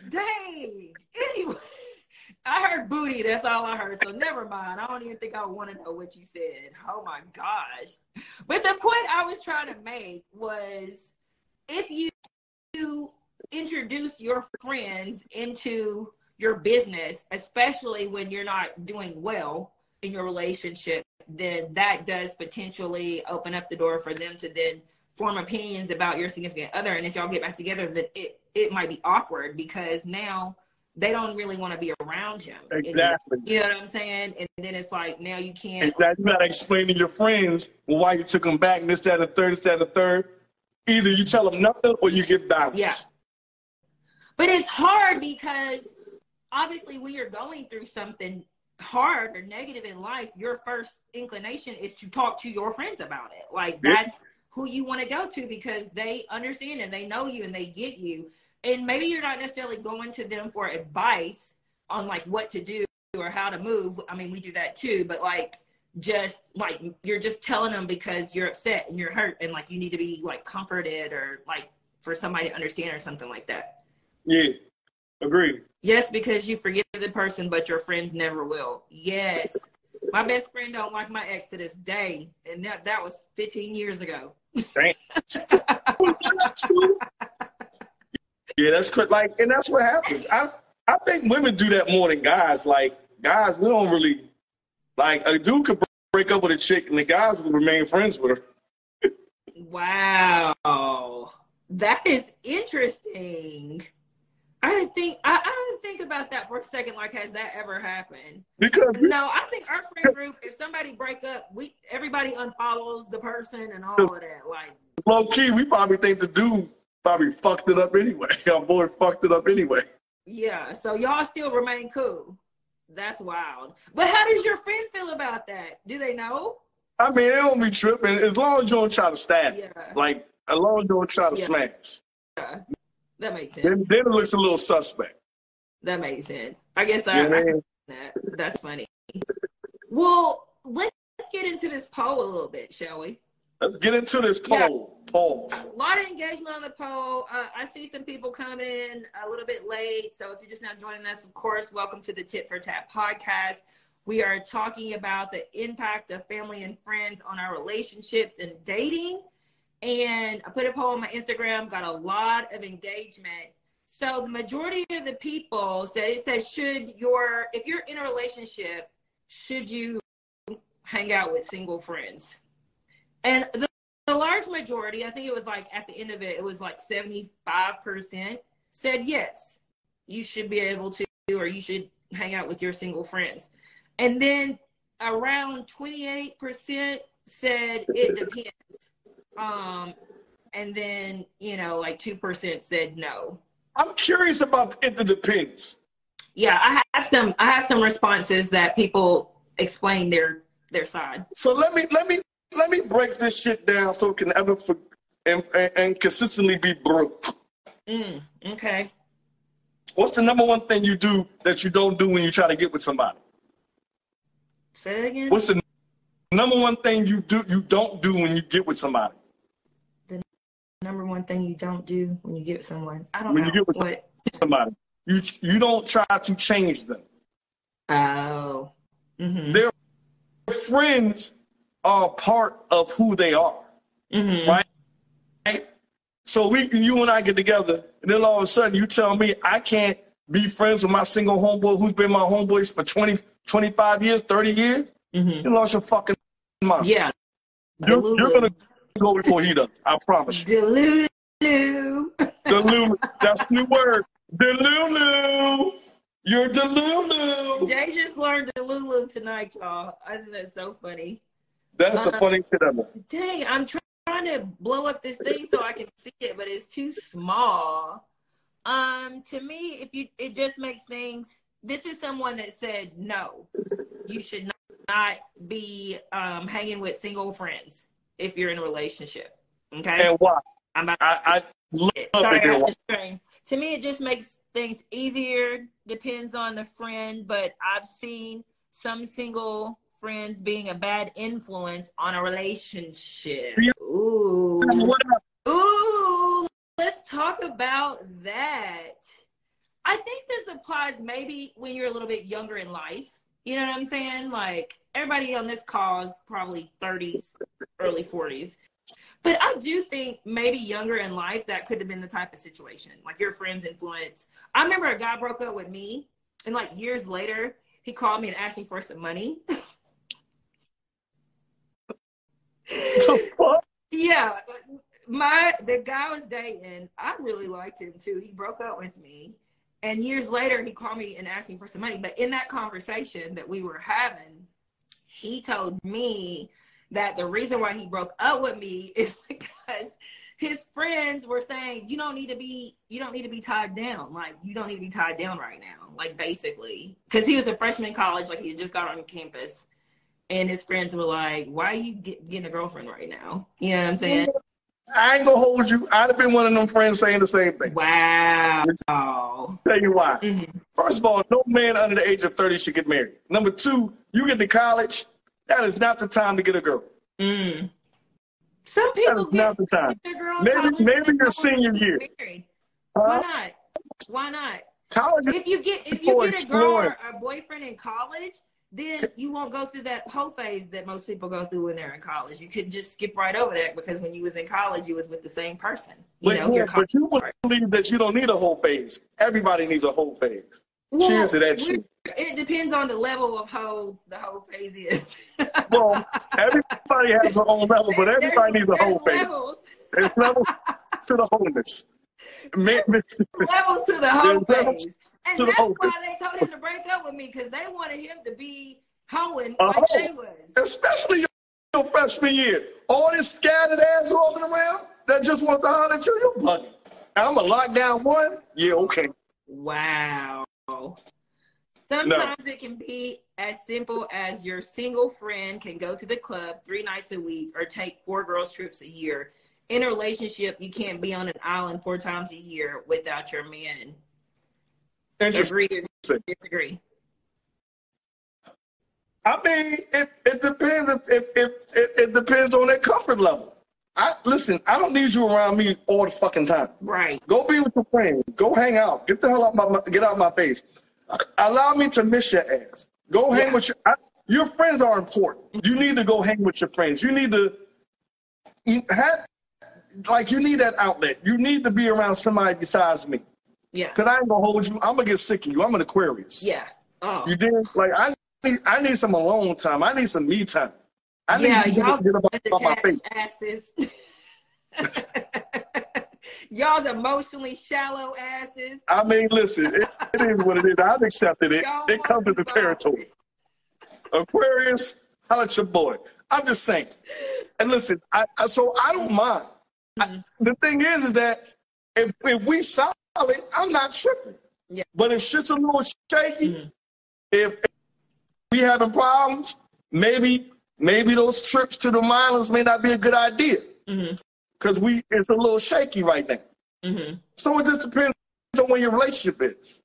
[SPEAKER 1] Dang. Anyway. I heard booty. That's all I heard. So never mind. I don't even think I want to know what you said. Oh my gosh. But the point I was trying to make was if you, you introduce your friends into your business, especially when you're not doing well in your relationship, then that does potentially open up the door for them to then form opinions about your significant other. And if y'all get back together, then it, it might be awkward because now they don't really want to be around him.
[SPEAKER 2] Exactly.
[SPEAKER 1] you know what I'm saying? And then it's like now you can't.
[SPEAKER 2] Exactly. You gotta explain to your friends why you took them back, this, that, and the third, this, that, and the third. Either you tell them nothing or you get balance.
[SPEAKER 1] Yeah. But it's hard because obviously when you're going through something hard or negative in life, your first inclination is to talk to your friends about it. Like that's who you want to go to because they understand and they know you and they get you and maybe you're not necessarily going to them for advice on like what to do or how to move. I mean, we do that too, but like just like you're just telling them because you're upset and you're hurt and like you need to be like comforted or like for somebody to understand or something like that.
[SPEAKER 2] Yeah. Agree.
[SPEAKER 1] Yes, because you forgive the person, but your friends never will. Yes. My best friend don't like my ex to this day. And that that was 15 years ago.
[SPEAKER 2] Yeah, that's like, and that's what happens. I I think women do that more than guys. Like guys, we don't really like a dude could break up with a chick, and the guys would remain friends with her.
[SPEAKER 1] wow, that is interesting. I didn't think I, I didn't think about that for a second. Like, has that ever happened?
[SPEAKER 2] Because
[SPEAKER 1] no, I think our friend group, if somebody break up, we everybody unfollows the person and all of that. Like
[SPEAKER 2] low key, we probably think the dude probably fucked it up anyway. Our boy fucked it up anyway.
[SPEAKER 1] Yeah, so y'all still remain cool. That's wild. But how does your friend feel about that? Do they know?
[SPEAKER 2] I mean, they don't be tripping as long as you don't try to stab.
[SPEAKER 1] Yeah.
[SPEAKER 2] Like as long as you don't try to
[SPEAKER 1] Yeah.
[SPEAKER 2] smash.
[SPEAKER 1] Yeah. That makes sense.
[SPEAKER 2] then it looks a little suspect.
[SPEAKER 1] That makes sense. I guess I,
[SPEAKER 2] You know what I
[SPEAKER 1] I that. That's funny. Well, let's get into this poll a little bit, shall we?
[SPEAKER 2] Let's get into this
[SPEAKER 1] Yeah.
[SPEAKER 2] poll. Pause.
[SPEAKER 1] A lot of engagement on the poll. Uh, I see some people come in a little bit late. So if you're just now joining us, of course, welcome to the Tit for Tat podcast. We are talking about the impact of family and friends on our relationships and dating. And I put a poll on my Instagram, got a lot of engagement. So the majority of the people said it says, should your, if you're in a relationship, should you hang out with single friends? And the, the large majority, I think it was like at the end of it, it was like 75% said yes, you should be able to, or you should hang out with your single friends. And then around 28% said it depends. Um, and then, you know, like 2% said no.
[SPEAKER 2] I'm curious about it. Depends.
[SPEAKER 1] Yeah, I have some I have some responses that people explain their their side.
[SPEAKER 2] So let me let me let me break this shit down so it can ever for, and, and, and consistently be broke.
[SPEAKER 1] Mm, okay.
[SPEAKER 2] What's the number one thing you do that you don't do when you try to get with somebody?
[SPEAKER 1] Say it again.
[SPEAKER 2] What's the number one thing you do you don't do when you get with somebody?
[SPEAKER 1] The number one thing you don't do when you get with someone? I don't know.
[SPEAKER 2] When
[SPEAKER 1] know.
[SPEAKER 2] you get with
[SPEAKER 1] what?
[SPEAKER 2] Somebody. You you don't try to change them.
[SPEAKER 1] Oh. Mm-hmm.
[SPEAKER 2] Their friends are part of who they are.
[SPEAKER 1] Mm-hmm.
[SPEAKER 2] Right? Right? So we you and I get together, and then all of a sudden you tell me I can't be friends with my single homeboy who's been my homeboy for 20, 25 years, 30 years.
[SPEAKER 1] Mm-hmm.
[SPEAKER 2] You lost your fucking mind.
[SPEAKER 1] Yeah.
[SPEAKER 2] You're, you're gonna go before he does. I promise you.
[SPEAKER 1] Delulu.
[SPEAKER 2] Delulu. That's the new word. Delulu. You're Delulu.
[SPEAKER 1] Jay just learned Delulu tonight, y'all. I think that's so funny.
[SPEAKER 2] That's the
[SPEAKER 1] Uh,
[SPEAKER 2] funny shit ever.
[SPEAKER 1] Dang, I'm try- trying to blow up this thing so I can see it, but it's too small. Um, to me, if you, it just makes things. This is someone that said no, you should not, not be um, hanging with single friends if you're in a relationship. Okay,
[SPEAKER 2] And why?
[SPEAKER 1] I'm about
[SPEAKER 2] I, I.
[SPEAKER 1] Sorry,
[SPEAKER 2] hear
[SPEAKER 1] I
[SPEAKER 2] why.
[SPEAKER 1] To me, it just makes things easier. Depends on the friend, but I've seen some single friends being a bad influence on a relationship. Ooh, ooh. Let's talk about that. I think this applies maybe when you're a little bit younger in life. You know what I'm saying? Like everybody on this call is probably 30s, early 40s. But I do think maybe younger in life that could have been the type of situation. Like your friends influence. I remember a guy broke up with me, and like years later, he called me and asked me for some money.
[SPEAKER 2] The fuck?
[SPEAKER 1] yeah, my the guy I was dating, I really liked him too. He broke up with me, and years later, he called me and asked me for some money. But in that conversation that we were having, he told me that the reason why he broke up with me is because his friends were saying you don't need to be you don't need to be tied down like you don't need to be tied down right now like basically because he was a freshman in college like he had just got on campus and his friends were like why are you get, getting a girlfriend right now you know what i'm saying
[SPEAKER 2] I ain't gonna hold you. I'd have been one of them friends saying the same thing.
[SPEAKER 1] wow
[SPEAKER 2] Tell you why.
[SPEAKER 1] Mhm.
[SPEAKER 2] First of all, no man under the age of 30 should get married. Number two, you get to college, that is not the time to get a girl.
[SPEAKER 1] mm. some people
[SPEAKER 2] is
[SPEAKER 1] get,
[SPEAKER 2] not the time.
[SPEAKER 1] get their girl
[SPEAKER 2] Maybe- maybe your senior year.
[SPEAKER 1] married. why
[SPEAKER 2] Uh,
[SPEAKER 1] not why not
[SPEAKER 2] college
[SPEAKER 1] if you get if you get a girl or a boyfriend in college, then you won't go through that whole phase that most people go through when they're in college. You could just skip right over that because when you was in college, you was with the same person. You
[SPEAKER 2] but,
[SPEAKER 1] know,
[SPEAKER 2] yeah, but you believe that you don't need a whole phase. Everybody needs a whole phase.
[SPEAKER 1] Well,
[SPEAKER 2] Cheers to that shit.
[SPEAKER 1] It depends on the level of how the whole phase is.
[SPEAKER 2] Well, everybody has their own level, but everybody
[SPEAKER 1] There's-
[SPEAKER 2] needs a whole phase.
[SPEAKER 1] Levels,
[SPEAKER 2] There's levels to the wholeness.
[SPEAKER 1] Levels to the whole phase. And that's why they told him to break up with me because they wanted him to be hoeing
[SPEAKER 2] A
[SPEAKER 1] like they was.
[SPEAKER 2] especially your, your freshman year. All this scattered ass walking around that just wants to holler at you, you're bugging. I'm a lockdown one. Yeah, okay.
[SPEAKER 1] Wow. Sometimes it can be as simple as your single friend can go to the club three nights a week or take four girls trips a year. In a relationship, you can't be on an island four times a year without your man. Agree or disagree?
[SPEAKER 2] I mean, it, it depends. If, if, it, it depends on their comfort level. I listen. I don't need you around me all the fucking time.
[SPEAKER 1] Right.
[SPEAKER 2] Go be with your friends. Go hang out. Get the hell out my get out of my face. Allow me to miss your ass. Go hang
[SPEAKER 1] Yeah.
[SPEAKER 2] with your. I, your friends are important. Mm-hmm. You need to go hang with your friends. You need to you have like you need that outlet. You need to be around somebody besides me.
[SPEAKER 1] Yeah.
[SPEAKER 2] Cause I ain't gonna hold you. I'm gonna get sick of you. I'm an Aquarius.
[SPEAKER 1] Yeah. Oh.
[SPEAKER 2] You did like I need I need some alone time. I need some me time. I
[SPEAKER 1] yeah,
[SPEAKER 2] need
[SPEAKER 1] y'all
[SPEAKER 2] to get up off my face.
[SPEAKER 1] asses. Y'all's emotionally shallow asses.
[SPEAKER 2] I mean, listen, it, it is what it is. I've accepted it.
[SPEAKER 1] Y'all
[SPEAKER 2] It comes with the territory. Aquarius, holla at your boy. I'm just saying. And listen, I, I so I don't mind. I,
[SPEAKER 1] Mhm.
[SPEAKER 2] the thing is, is that if if we solid, I'm not tripping.
[SPEAKER 1] Yeah.
[SPEAKER 2] But if shit's a little shaky,
[SPEAKER 1] Mhm.
[SPEAKER 2] if we having problems, maybe maybe those trips to the islands may not be a good idea because we it's a little shaky right now.
[SPEAKER 1] hmm
[SPEAKER 2] So it just depends on where your relationship is.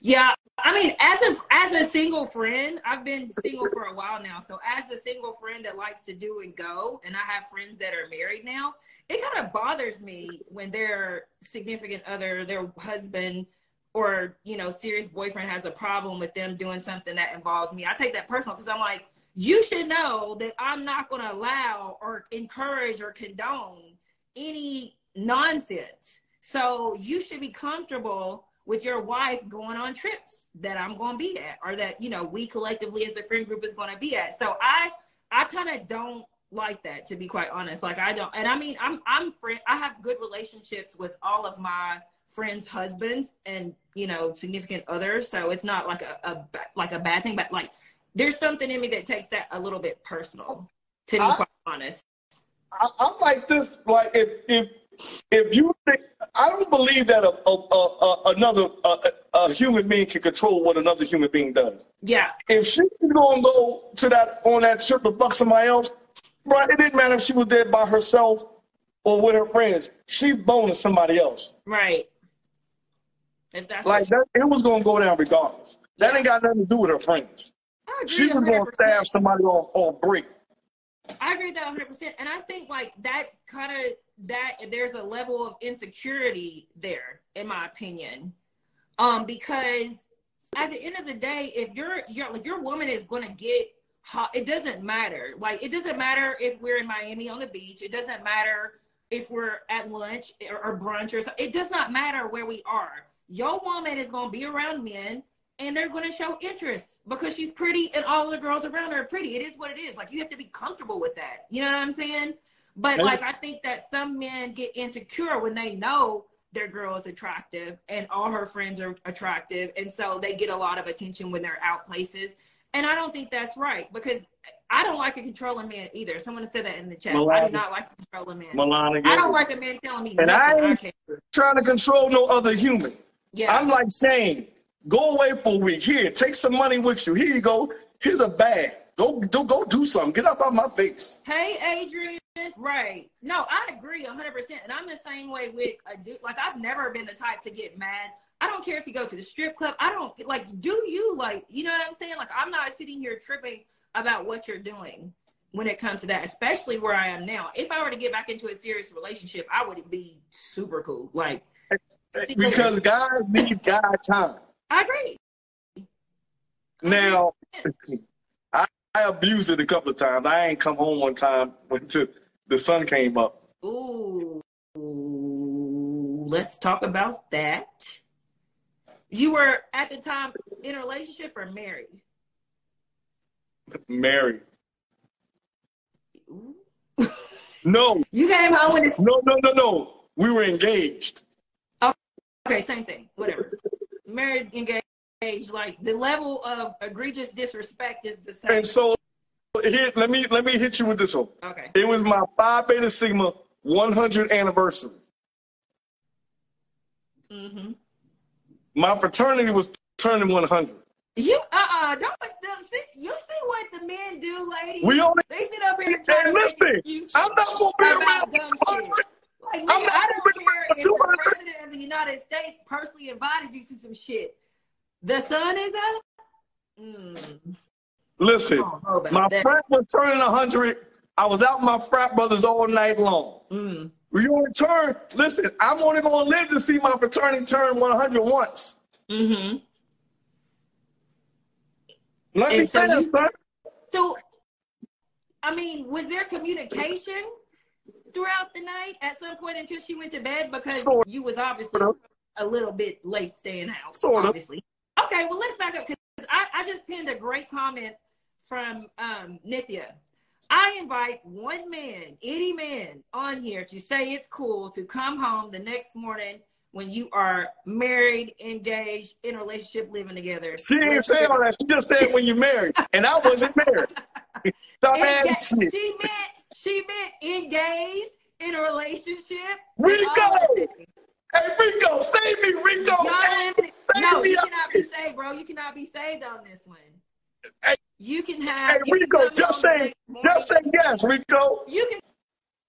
[SPEAKER 1] Yeah, I mean, as a as a single friend, I've been single for a while now. So as a single friend that likes to do and go, and I have friends that are married now, it kind of bothers me when their significant other, their husband, or you know, serious boyfriend has a problem with them doing something that involves me. I take that personal because I'm like, you should know that I'm not going to allow or encourage or condone any nonsense. So you should be comfortable with your wife going on trips that I'm going to be at or that, you know, we collectively as a friend group is going to be at. So I, I kind of don't like that to be quite honest. Like I don't, and I mean, I'm, I'm friend, I have good relationships with all of my friends' husbands and, you know, significant others. So it's not like a, a like a bad thing, but like there's something in me that takes that a little bit personal to be
[SPEAKER 2] I-
[SPEAKER 1] quite honest.
[SPEAKER 2] I, I'm like this. Like if if if you think I don't believe that a, a, a, another a, a human being can control what another human being does.
[SPEAKER 1] Yeah.
[SPEAKER 2] If she's gonna go to that on that trip to fuck somebody else, right? it didn't matter if she was there by herself or with her friends. She's boning somebody else.
[SPEAKER 1] Right. If that's
[SPEAKER 2] Like that, it was gonna go down regardless. That ain't got nothing to do with her friends. She was gonna stab somebody off off break.
[SPEAKER 1] I agree with that 100%. And I think like that kind of that there's a level of insecurity there in my opinion. Um because at the end of the day if you're you're like your woman is to get hot it doesn't matter. Like it doesn't matter if we're in Miami on the beach. It doesn't matter if we're at lunch or, or brunch or something. It does not matter where we are. Your woman is to be around men and they're going to show interest because she's pretty and all the girls around her are pretty. It is what it is. Like you have to be comfortable with that. You know what I'm saying? But like I think that some men get insecure when they know their girl is attractive and all her friends are attractive and so they get a lot of attention when they're out places. And I don't think that's right because I don't like a controlling man either. Someone said that in the chat. I do not like a controlling man. I don't like a man telling me
[SPEAKER 2] And I
[SPEAKER 1] nothing I
[SPEAKER 2] ain't- trying to control no other human.
[SPEAKER 1] Yeah.
[SPEAKER 2] I'm like Shane. go away for a week. Here, take some money with you. Here you go. Here's a bag. Go do go do something. Get up out of my face.
[SPEAKER 1] Hey, Adrian. Right. No, I agree 100%. And I'm the same way with a dude. Like, I've never been the type to get mad. I don't care if you go to the strip club. I don't, like, do you, like, you know what I'm saying? Like, I'm not sitting here tripping about what you're doing when it comes to that, especially where I am now. If I were to get back into a serious relationship, I would be super cool. Like,
[SPEAKER 2] Because guys need guy time.
[SPEAKER 1] I agree.
[SPEAKER 2] Now, I, I abused it a couple of times. I ain't come home one time when the, the sun came up.
[SPEAKER 1] Ooh, let's talk about that. You were at the time in a relationship or married?
[SPEAKER 2] Married. No,
[SPEAKER 1] You came home with this.
[SPEAKER 2] no, no, no, no. We were engaged.
[SPEAKER 1] Oh, okay, same thing. Whatever. Married, engaged. Like the level of egregious disrespect is the same.
[SPEAKER 2] And so here, let me let me hit you with this one.
[SPEAKER 1] Okay.
[SPEAKER 2] It was my Phi Beta Sigma 100th anniversary.
[SPEAKER 1] Mm-hmm.
[SPEAKER 2] My fraternity was turning 100.
[SPEAKER 1] You uh uh don't see, you see what the men do, ladies.
[SPEAKER 2] We only
[SPEAKER 1] they sit up here and
[SPEAKER 2] Hey,
[SPEAKER 1] try to make.
[SPEAKER 2] I'm not gonna be
[SPEAKER 1] About
[SPEAKER 2] around
[SPEAKER 1] dumb
[SPEAKER 2] for
[SPEAKER 1] shit.
[SPEAKER 2] 200.
[SPEAKER 1] Like,
[SPEAKER 2] I'm
[SPEAKER 1] nigga,
[SPEAKER 2] not
[SPEAKER 1] I don't care if the president of the United States personally invited you to some shit. The sun is up. Mm,
[SPEAKER 2] Listen,
[SPEAKER 1] I don't know about
[SPEAKER 2] my
[SPEAKER 1] that.
[SPEAKER 2] frat was turning 100. I was out with my frat brothers all night long.
[SPEAKER 1] Mm.
[SPEAKER 2] Only turn, listen, I'm only gonna live to see my fraternity turn 100 once.
[SPEAKER 1] Mm-hmm.
[SPEAKER 2] Let me
[SPEAKER 1] so
[SPEAKER 2] finish,
[SPEAKER 1] you-
[SPEAKER 2] son.
[SPEAKER 1] So, I mean, was there communication throughout the night at some point until she went to bed? Because
[SPEAKER 2] Sort
[SPEAKER 1] you was obviously
[SPEAKER 2] of.
[SPEAKER 1] a little bit late staying out.
[SPEAKER 2] Sort of.
[SPEAKER 1] obviously. Okay, well, let's back up because I, I just pinned a great comment from um, Nithya. I invite one man, any man, on here to say it's cool to come home the next morning when you are married, engaged, in a relationship, living together.
[SPEAKER 2] She
[SPEAKER 1] Let's
[SPEAKER 2] saying all that. She just said when you're married. And I wasn't married. Stop asking me.
[SPEAKER 1] she meant she meant engaged in a relationship.
[SPEAKER 2] Rico!
[SPEAKER 1] and all that thing.
[SPEAKER 2] Hey, Rico, save me, Rico.
[SPEAKER 1] Y'all No, you cannot be saved, bro. You cannot be saved on this one.
[SPEAKER 2] Hey,
[SPEAKER 1] You can have. can
[SPEAKER 2] Rico, just say, just say yes, Rico.
[SPEAKER 1] You can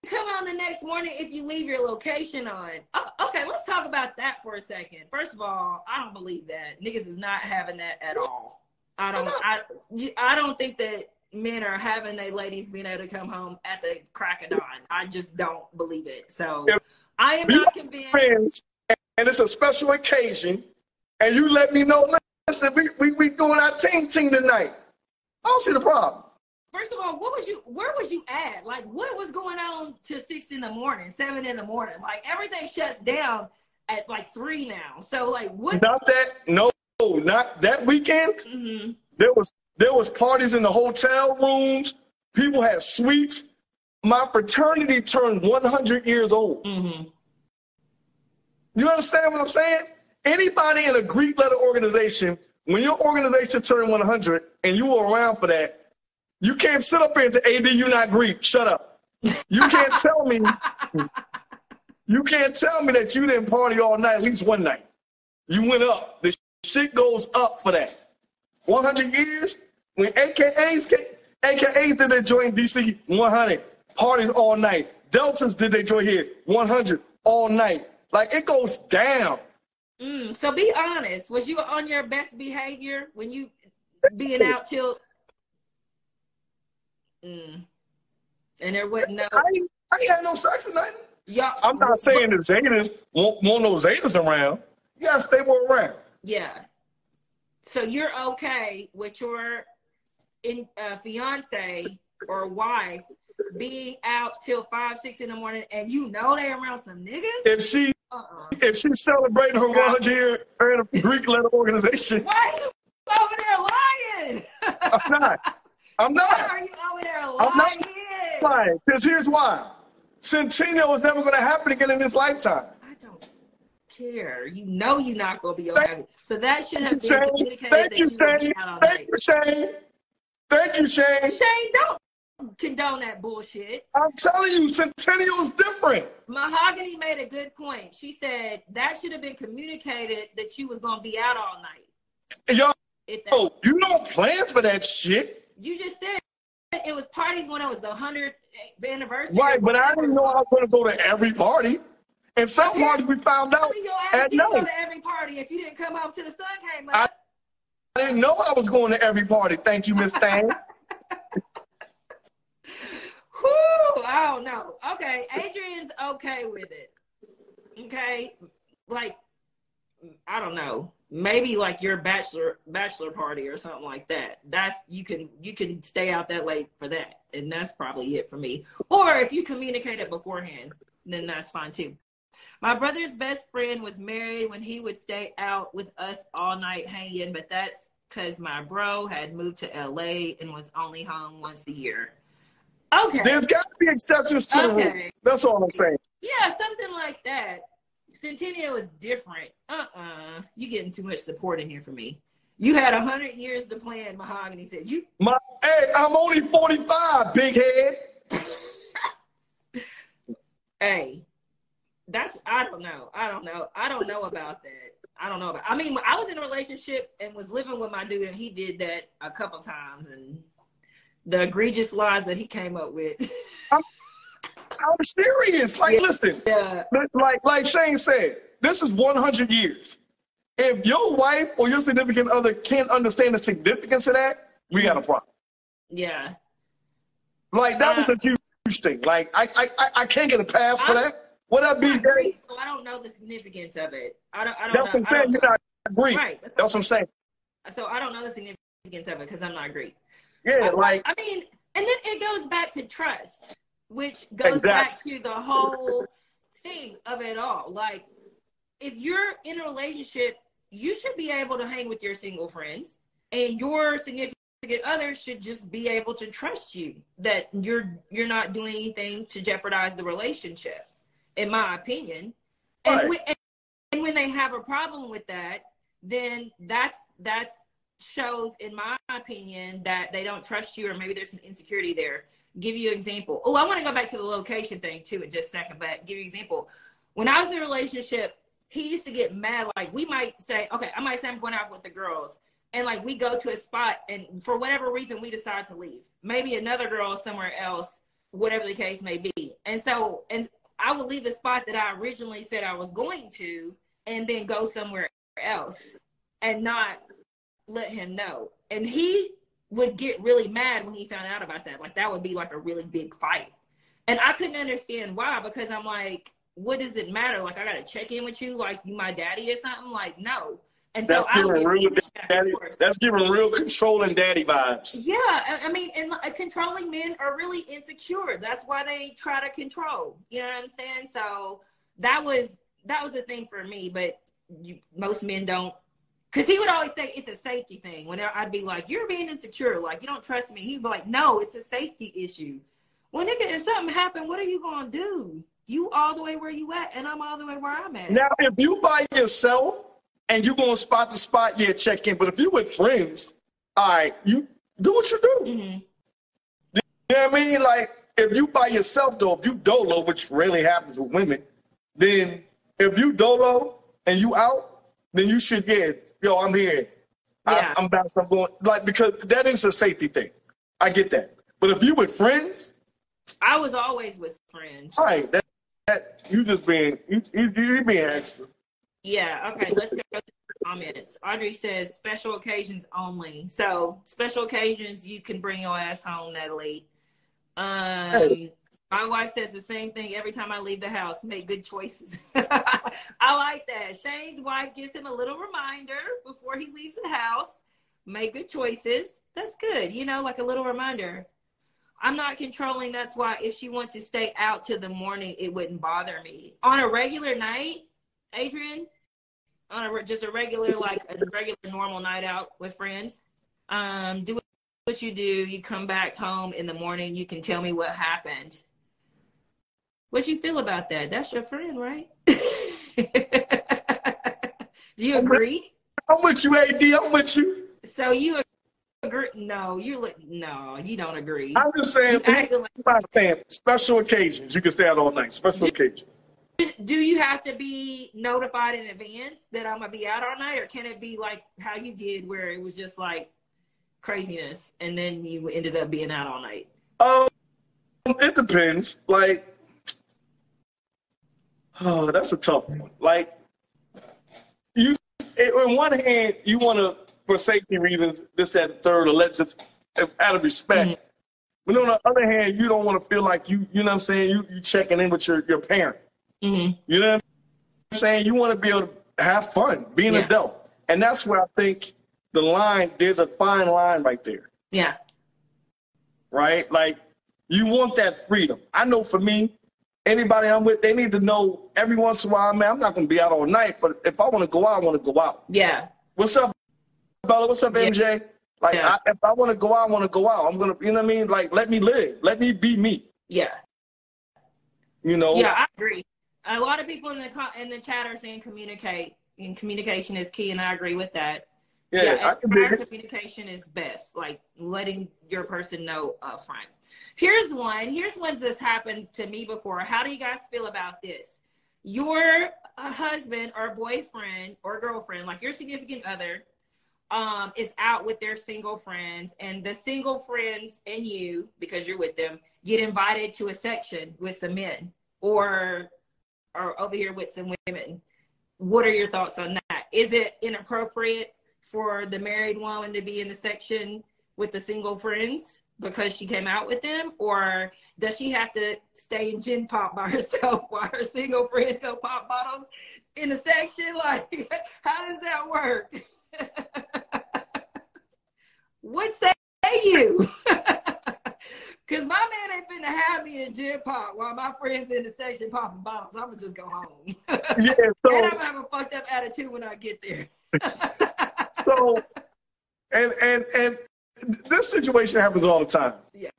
[SPEAKER 1] come on the next morning if you leave your location on. Oh, okay, let's talk about that for a second. First of all, I don't believe that niggas is not having that at all. I don't. I. I don't think that men are having their ladies being able to come home at the crack of dawn. I just don't believe it. So
[SPEAKER 2] If-
[SPEAKER 1] I am not convinced.
[SPEAKER 2] friends, and it's a special occasion, and you let me know, listen, we, we, we doing our team team tonight. I don't see the problem.
[SPEAKER 1] First of all, what was you? Where was you at? Like, what was going on to six in the morning, seven in the morning? Like, everything shuts down at like three now. So, like, what?
[SPEAKER 2] Not that, no, not that weekend.
[SPEAKER 1] hmm
[SPEAKER 2] There was there was parties in the hotel rooms. People had suites. My fraternity turned 100 years old.
[SPEAKER 1] hmm
[SPEAKER 2] You understand what I'm saying? Anybody in a Greek letter organization, when your organization turned 100 and you were around for that, you can't sit up here and say, AD, you're not Greek. Shut up. You can't tell me. You can't tell me that you didn't party all night, at least one night. You went up. The shit goes up for that. 100 years? When AKAs, came, AKAs did they join DC 100, parties all night. Deltas did they join here 100 all night. Like it goes down.
[SPEAKER 1] Mm, so be honest. Was you on your best behavior when you being out till? Mm. And there wasn't no
[SPEAKER 2] I ain't, I ain't had no sex or nothing.
[SPEAKER 1] y'all.
[SPEAKER 2] I'm not saying the Zetas won't, want no Zetas around. You gotta stay more around.
[SPEAKER 1] Yeah. So you're okay with your in uh, fiance or wife being out till five, six in the morning, and you know they around some niggas?
[SPEAKER 2] If she
[SPEAKER 1] Uh-uh.
[SPEAKER 2] if she's celebrating her 100 year in a Greek letter organization,
[SPEAKER 1] Why are you over there lying?
[SPEAKER 2] I'm not. I'm
[SPEAKER 1] Why
[SPEAKER 2] not.
[SPEAKER 1] are you over there lying?
[SPEAKER 2] I'm not
[SPEAKER 1] lying?
[SPEAKER 2] Because here's why. Centennial is never going to happen again in this lifetime.
[SPEAKER 1] I don't care. You know you're not gonna be okay. So that should have been
[SPEAKER 2] Shane,
[SPEAKER 1] communicated.
[SPEAKER 2] thank you,
[SPEAKER 1] you
[SPEAKER 2] Shane. Thank you, Shane. Thank you, Shane.
[SPEAKER 1] Shane, don't condone that bullshit.
[SPEAKER 2] I'm telling you, Centennial is different.
[SPEAKER 1] Mahogany made a good point. She said that should have been communicated that you was gonna be out all night.
[SPEAKER 2] Yo,
[SPEAKER 1] that,
[SPEAKER 2] you don't plan for that shit.
[SPEAKER 1] you just said it was parties when it was the hundredth anniversary.
[SPEAKER 2] Right, but I didn't know I was going to go to every party. And some
[SPEAKER 1] Okay.
[SPEAKER 2] parties we found out
[SPEAKER 1] I mean, your ass
[SPEAKER 2] at
[SPEAKER 1] did go to every party if you didn't come home till the sun came
[SPEAKER 2] I-
[SPEAKER 1] up.
[SPEAKER 2] I didn't know I was going to every party. Thank you, Miss Thang.
[SPEAKER 1] Whew, I don't know. Okay, Adrian's okay with it. Okay, like I don't know, maybe like your bachelor bachelor party or something like that. That's you can you can stay out that late for that, and that's probably it for me. Or if you communicate it beforehand, then that's fine too. My brother's best friend was married when he would stay out with us all night hanging, but that's because my bro had moved to LA and was only home once a year. Okay.
[SPEAKER 2] There's got to be exceptions to the rule. That's all I'm saying.
[SPEAKER 1] Yeah, something like that. Centennial is different. Uh-uh. You're getting too much support in here for me. You had a hundred years to plan, Mahogany said. You
[SPEAKER 2] My, hey, I'm only 45, big head.
[SPEAKER 1] hey, that's I don't know. I don't know. I don't know about that. I don't know about. I mean, I was in a relationship and was living with my dude, and he did that a couple times, and the egregious lies that he came up with.
[SPEAKER 2] I'm, I'm serious. Like,
[SPEAKER 1] Yeah.
[SPEAKER 2] listen,
[SPEAKER 1] yeah,
[SPEAKER 2] like like Shane said, this is 100 years. If your wife or your significant other can't understand the significance of that, we got a problem.
[SPEAKER 1] yeah.
[SPEAKER 2] Like that was
[SPEAKER 1] uh,
[SPEAKER 2] a huge thing. Like I I I- I can't get a pass for
[SPEAKER 1] I'm-
[SPEAKER 2] that. Would that be?
[SPEAKER 1] Greek, so I don't know the significance of it. I don't. I don't
[SPEAKER 2] That's
[SPEAKER 1] know.
[SPEAKER 2] what I'm saying. You're not Greek.
[SPEAKER 1] Right. That's,
[SPEAKER 2] That's what I'm saying.
[SPEAKER 1] so I don't know the significance of it because I'm not Greek.
[SPEAKER 2] Yeah, like
[SPEAKER 1] I mean, and then it goes back to trust, which goes back to the whole thing of it all. Like, if you're in a relationship, you should be able to hang with your single friends, and your significant other should just be able to trust you that you're you're not doing anything to jeopardize the relationship, in my opinion. And,
[SPEAKER 2] Right.
[SPEAKER 1] when, and when they have a problem with that, then that's that's shows, in my opinion, that they don't trust you, or maybe there's some insecurity there. Give you an example. Oh, I want to go back to the location thing too in just a second, but give you an example. When I was in a relationship, he used to get mad. Like we might say, okay, I might say I'm going out with the girls, and like we go to a spot, and for whatever reason we decide to leave. Maybe another girl somewhere else, whatever the case may be. And so, and I would leave the spot that I originally said I was going to, and then go somewhere else, and not let him know. And he would get really mad when he found out about that. Like that would be like a really big fight. And I couldn't understand why because I'm like, what does it matter? Like I gotta check in with you like you my daddy or something? Like no. And so
[SPEAKER 2] that's
[SPEAKER 1] would
[SPEAKER 2] giving real daddy. That's giving real controlling daddy vibes.
[SPEAKER 1] Yeah, I I mean, and like, controlling men are really insecure. That's why they try to control. You know what I'm saying? So that was that was a thing for me. But you, most men don't, because he would always say it's a safety thing. Whenever I'd be like, "You're being insecure, like you don't trust me," he'd be like, "No, it's a safety issue." Well, nigga, if something happened, what are you gonna do? You all the way where you at, and I'm all the way where I'm at.
[SPEAKER 2] Now, if you by yourself and you going to spot to spot, yeah, check in. But if you with friends, all right, you do what you do.
[SPEAKER 1] hmm
[SPEAKER 2] You know what I mean? Like, if you by yourself, though, if you dolo, which rarely happens with women, then if you dolo and you out, then you should, yeah, yo, I'm here.
[SPEAKER 1] Yeah.
[SPEAKER 2] I, I'm back. I'm going, like, because that is a safety thing. I get that. But if you with friends,
[SPEAKER 1] I was always with friends.
[SPEAKER 2] all right, that, that you just being, you, you, you being extra.
[SPEAKER 1] Yeah, okay, let's go to the comments. Audrey says special occasions only. So special occasions you can bring your ass home that late. Um my wife says the same thing every time I leave the house. Make good choices. I like that. Shane's wife gives him a little reminder before he leaves the house. Make good choices. That's good. You know, like a little reminder. I'm not controlling. That's why if she wants to stay out till the morning, it wouldn't bother me. On a regular night, Adrian, on a just a regular like a regular normal night out with friends, um, do what you do. You come back home in the morning. You can tell me what happened. What you feel about that? That's your friend, right? do you agree?
[SPEAKER 2] I'm with you, AD. I'm with you.
[SPEAKER 1] So you agree? No, you li- no, you don't agree.
[SPEAKER 2] I'm just saying,
[SPEAKER 1] You like-
[SPEAKER 2] saying special occasions. You can say that all night. Special occasions.
[SPEAKER 1] do you have to be notified in advance that I'm gonna be out all night, or can it be like how you did, where it was just like craziness, and then you ended up being out all night?
[SPEAKER 2] Um, it depends. Like, oh, that's a tough one. Like, you, on one hand, you want to, for safety reasons, this, that, and third, or let just out of respect.
[SPEAKER 1] Mhm.
[SPEAKER 2] But on the other hand, you don't want to feel like you, you know what I'm saying? You, you checking in with your, your parent.
[SPEAKER 1] Mm-hmm.
[SPEAKER 2] You know what I'm saying? You want to be able to have fun, be an
[SPEAKER 1] Yeah.
[SPEAKER 2] adult. And that's where I think the line, there's a fine line right there.
[SPEAKER 1] Yeah,
[SPEAKER 2] right? Like you want that freedom. I know for me, anybody I'm with, they need to know every once in a while, man, I'm not gonna be out all night, but if I want to go out, I want to go out.
[SPEAKER 1] yeah,
[SPEAKER 2] What's up, Bella? What's up,
[SPEAKER 1] Yeah.
[SPEAKER 2] MJ? Like
[SPEAKER 1] Yeah.
[SPEAKER 2] I, if I want to go out, I want to go out. I'm gonna, you know what I mean? Like let me live, let me be me.
[SPEAKER 1] yeah,
[SPEAKER 2] You know?
[SPEAKER 1] yeah. I agree. A lot of people in the co- in the chat are saying communicate, and communication is key, and I agree with that.
[SPEAKER 2] Yeah, I can
[SPEAKER 1] communication is best, like letting your person know upfront. Here's one. Here's one that's happened to me before. How do you guys feel about this? your husband or boyfriend or girlfriend, like your significant other, um, is out with their single friends, and the single friends and you, because you're with them, get invited to a section with some men or or over here with some women. What are your thoughts on that? Is it inappropriate for the married woman to be in the section with the single friends because she came out with them, or does she have to stay in gen pop by herself while her single friends go pop bottles in the section? Like, how does that work? what say you? Cause my man ain't finna have me in gen pop while my friends in the section popping bottles. I'm gonna just go home.
[SPEAKER 2] Yeah, so,
[SPEAKER 1] and I'm gonna have a fucked up attitude when I get there.
[SPEAKER 2] so and and and this situation happens all the time.
[SPEAKER 1] Yeah.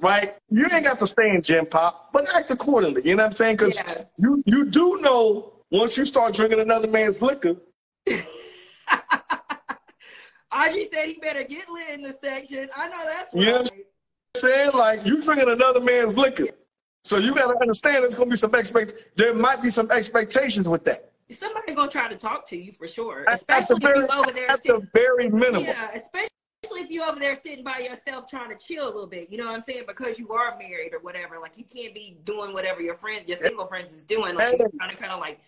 [SPEAKER 2] Right? You ain't got to stay in gen pop, but act accordingly. You know what I'm saying? Because
[SPEAKER 1] Yeah.
[SPEAKER 2] you you do know once you start drinking another man's liquor,
[SPEAKER 1] Audrey said he better get lit in the section. I know that's right.
[SPEAKER 2] Yes. saying like you drinking another man's liquor. So you got to understand there's going to be some expect. There might be some expectations with that.
[SPEAKER 1] Somebody gonna try to talk to you for sure,
[SPEAKER 2] At, at the
[SPEAKER 1] especially
[SPEAKER 2] very,
[SPEAKER 1] if you over there
[SPEAKER 2] at the very minimum.
[SPEAKER 1] Yeah, especially if you over there sitting by yourself trying to chill a little bit. You know what I'm saying? Because you are married or whatever. Like you can't be doing whatever your friend, your single friends is doing. Like you're trying to kind of like.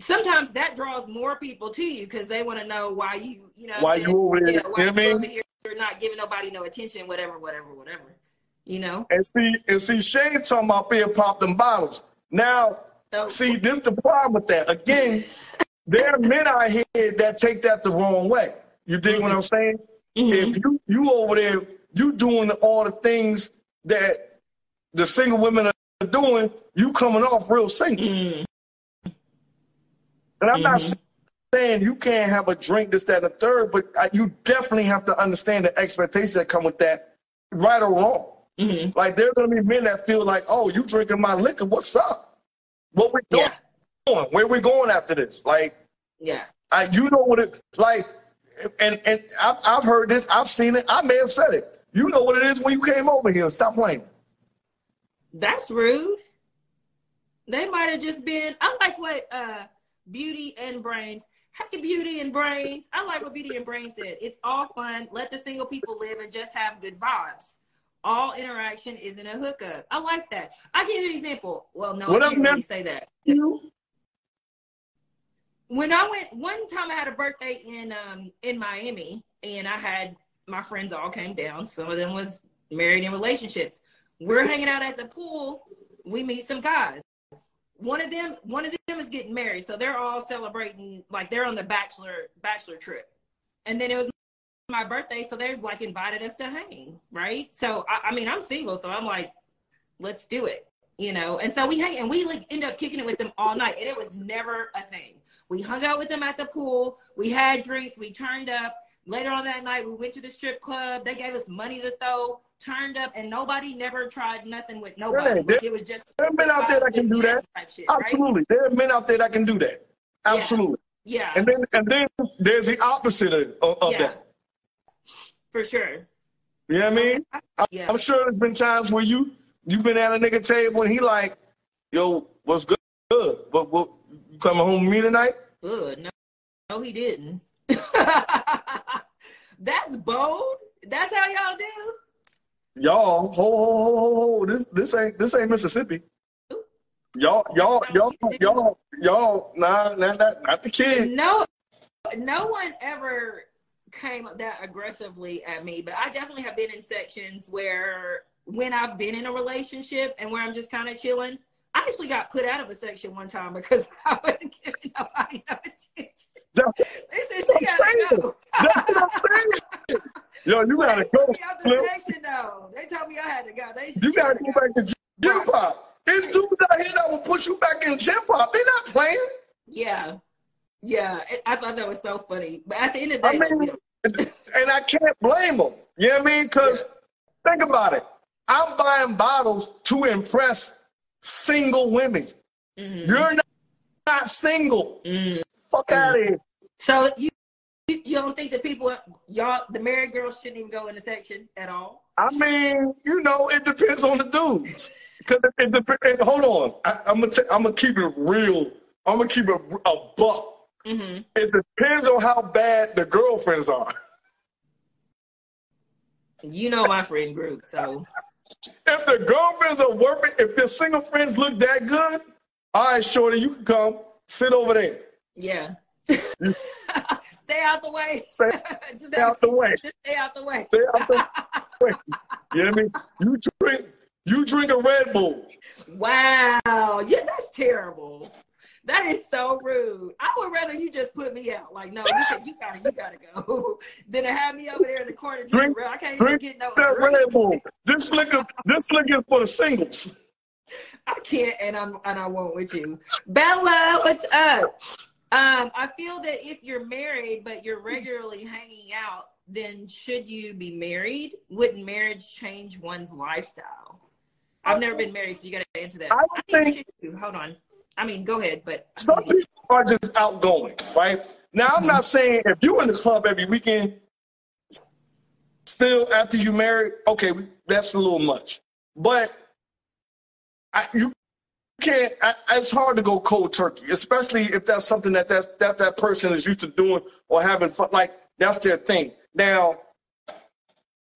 [SPEAKER 1] Sometimes that draws more people to you because they want to know why you, you know,
[SPEAKER 2] Why you over there? You
[SPEAKER 1] why
[SPEAKER 2] know what I
[SPEAKER 1] you
[SPEAKER 2] mean?
[SPEAKER 1] over here you're not giving nobody no attention, whatever, whatever, whatever. You know.
[SPEAKER 2] And see, and see, Shane talking about being popped them bottles. Now,
[SPEAKER 1] So,
[SPEAKER 2] see, this the problem with that. Again, there are men out here that take that the wrong way. You dig what I'm saying?
[SPEAKER 1] Mhm.
[SPEAKER 2] If you you over there, you doing all the things that the single women are doing, you coming off real single.
[SPEAKER 1] Mm.
[SPEAKER 2] And I'm not
[SPEAKER 1] Mhm.
[SPEAKER 2] saying you can't have a drink, this, that, and the third, but you definitely have to understand the expectations that come with that, right or wrong.
[SPEAKER 1] Mhm.
[SPEAKER 2] Like there's gonna be men that feel like, oh, you drinking my liquor, what's up? What we doing?
[SPEAKER 1] Yeah.
[SPEAKER 2] Where we going after this? Like,
[SPEAKER 1] Yeah.
[SPEAKER 2] I, you know what it like, and and I've, I've heard this, I've seen it, I may have said it. You know what it is when you came over here. Stop playing.
[SPEAKER 1] That's rude. They might have just been. I like what uh, Beauty and Brains. Hey, Beauty and Brains. I like what Beauty and Brains said. It's all fun. Let the single people live and just have good vibes. All interaction isn't a hookup. I like that. I give you an example. Well, no,
[SPEAKER 2] What
[SPEAKER 1] I
[SPEAKER 2] up,
[SPEAKER 1] can't really
[SPEAKER 2] man?
[SPEAKER 1] say that.
[SPEAKER 2] You
[SPEAKER 1] when I went one time I had a birthday in um in Miami and I had my friends all came down. Some of them was married in relationships. We're hanging out at the pool. We meet some guys. One of them one of them is getting married. So they're all celebrating like they're on the bachelor bachelor trip. And then it was my birthday, so they like invited us to hang, right? So I, I mean I'm single, so I'm like, let's do it. You know, and so we hang and we like end up kicking it with them all night, and it was never a thing. We hung out with them at the pool. We had drinks. We turned up. Later on that night, we went to the strip club. They gave us money to throw. Turned up, and nobody never tried nothing with nobody.
[SPEAKER 2] Right.
[SPEAKER 1] Like it was just
[SPEAKER 2] There are men out there that can do that.
[SPEAKER 1] shit, right?
[SPEAKER 2] absolutely. There are men out there that can do that. Absolutely.
[SPEAKER 1] Yeah,
[SPEAKER 2] And then and then there's the opposite of, of,
[SPEAKER 1] Yeah.
[SPEAKER 2] that.
[SPEAKER 1] for sure.
[SPEAKER 2] You know what I mean? I,
[SPEAKER 1] Yeah.
[SPEAKER 2] I'm sure there's been times where you you've been at a nigga table and he like, yo, what's good? Good. What, what, you coming home with me tonight?
[SPEAKER 1] Good. No, no, he didn't. That's bold. That's how y'all do.
[SPEAKER 2] Y'all, ho, ho, ho, ho, ho. This this ain't this ain't Mississippi. Y'all, y'all, y'all, y'all, y'all, nah, nah, not, not the kid.
[SPEAKER 1] No, no one ever came that aggressively at me, but I definitely have been in sections where when I've been in a relationship and where I'm just kind of chilling, I actually got put out of a section one time because I wasn't giving nobody no attention.
[SPEAKER 2] That's,
[SPEAKER 1] They said she gotta go.
[SPEAKER 2] that's what I'm saying. Yo, you gotta
[SPEAKER 1] put
[SPEAKER 2] go,
[SPEAKER 1] out the section though. They told me I had to go. They
[SPEAKER 2] You gotta
[SPEAKER 1] had
[SPEAKER 2] go back to gen pop. It's dudes out here that will put you back in gen pop. They're not playing.
[SPEAKER 1] Yeah, yeah. I thought that was so funny, but at the end of the day, we
[SPEAKER 2] mean, and I can't blame them. You know what I mean? Because think about it. I'm buying bottles to impress single women.
[SPEAKER 1] Mhm.
[SPEAKER 2] You're not, not single.
[SPEAKER 1] Mhm.
[SPEAKER 2] Fuck out of here.
[SPEAKER 1] So you you you don't think that people, y'all, the married girls shouldn't even go in the section at all?
[SPEAKER 2] I mean, you know, it depends on the dudes. Cause it, it depends. Hold on, I, am gonna t- I'm gonna keep it real. I'm gonna keep it a buck. Mm-hmm. It depends on how bad the girlfriends are.
[SPEAKER 1] You know my friend group, so.
[SPEAKER 2] If the girlfriends are working, if your single friends look that good, all right, shorty, you can come sit over there.
[SPEAKER 1] Yeah. stay out the way.
[SPEAKER 2] Stay, stay out the way.
[SPEAKER 1] Just stay out the way.
[SPEAKER 2] Stay out the way. You know what I mean? You drink, you drink a Red Bull.
[SPEAKER 1] Wow. Yeah, that's terrible. That is so rude. I would rather you just put me out. Like, no, you, can, you gotta, you gotta go. than to have me over there in the corner drinking. Drink, I can't drink even get no that drink. Red Bull.
[SPEAKER 2] This liquor, this liquor for the singles.
[SPEAKER 1] I can't, and I'm, and I won't with you. Bella, what's up? Um, I feel that if you're married but you're regularly hanging out, then should you be married? Wouldn't marriage change one's lifestyle? I've never been married, so you got to answer that. I, I think, think hold on. I mean, go ahead, but
[SPEAKER 2] some people are just outgoing, right? Now, I'm mm-hmm. not saying if you're in the club every weekend, still after you married, okay, that's a little much. But I, you can't. I, it's hard to go cold turkey, especially if that's something that that's, that that person is used to doing or having fun. Like that's their thing. Now,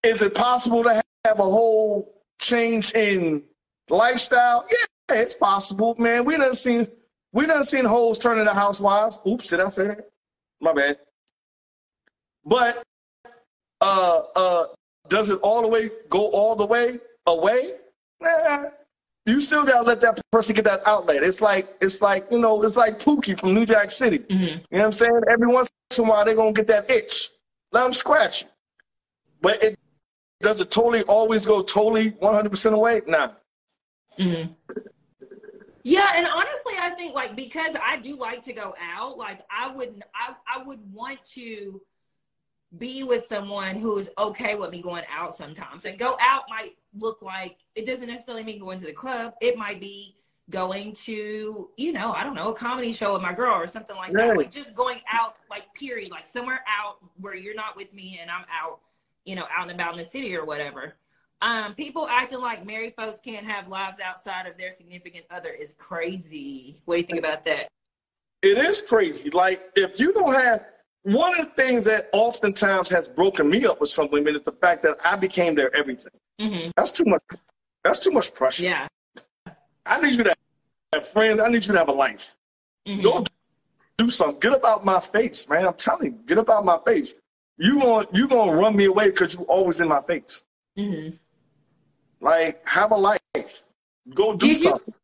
[SPEAKER 2] is it possible to have a whole change in lifestyle? Yeah, it's possible, man. We done seen we done seen hoes turn into housewives. Oops, did I say that? My bad. But uh uh does it all the way go all the way away? Nah, you still gotta let that person get that outlet. It's like it's like you know it's like Pookie from New Jack City. Mm-hmm. You know what I'm saying? Every once in a while they're gonna get that itch. Let them scratch. But it does it totally always go totally 100% away? Nah.
[SPEAKER 1] Mm-hmm. Yeah, and honestly, I think like because I do like to go out, like I wouldn't, I I would want to be with someone who is okay with me going out sometimes. And go out might look like it doesn't necessarily mean going to the club. It might be going to, you know, I don't know, a comedy show with my girl or something like that. Like just going out, like period, like somewhere out where you're not with me and I'm out, you know, out and about in the city or whatever. Um, people acting like married folks can't have lives outside of their significant other is crazy. What do you think about that?
[SPEAKER 2] It is crazy. Like if you don't have one of the things that oftentimes has broken me up with some women is the fact that I became their everything. Mm-hmm. That's too much. That's too much pressure.
[SPEAKER 1] Yeah.
[SPEAKER 2] I need you to have friends. I need you to have a life. Mm-hmm. Go do something. Get up out my face, man. I'm telling you, get up out my face. You going you gonna run me away because you always in my face. Mm-hmm. Like, have a life. Go do did something.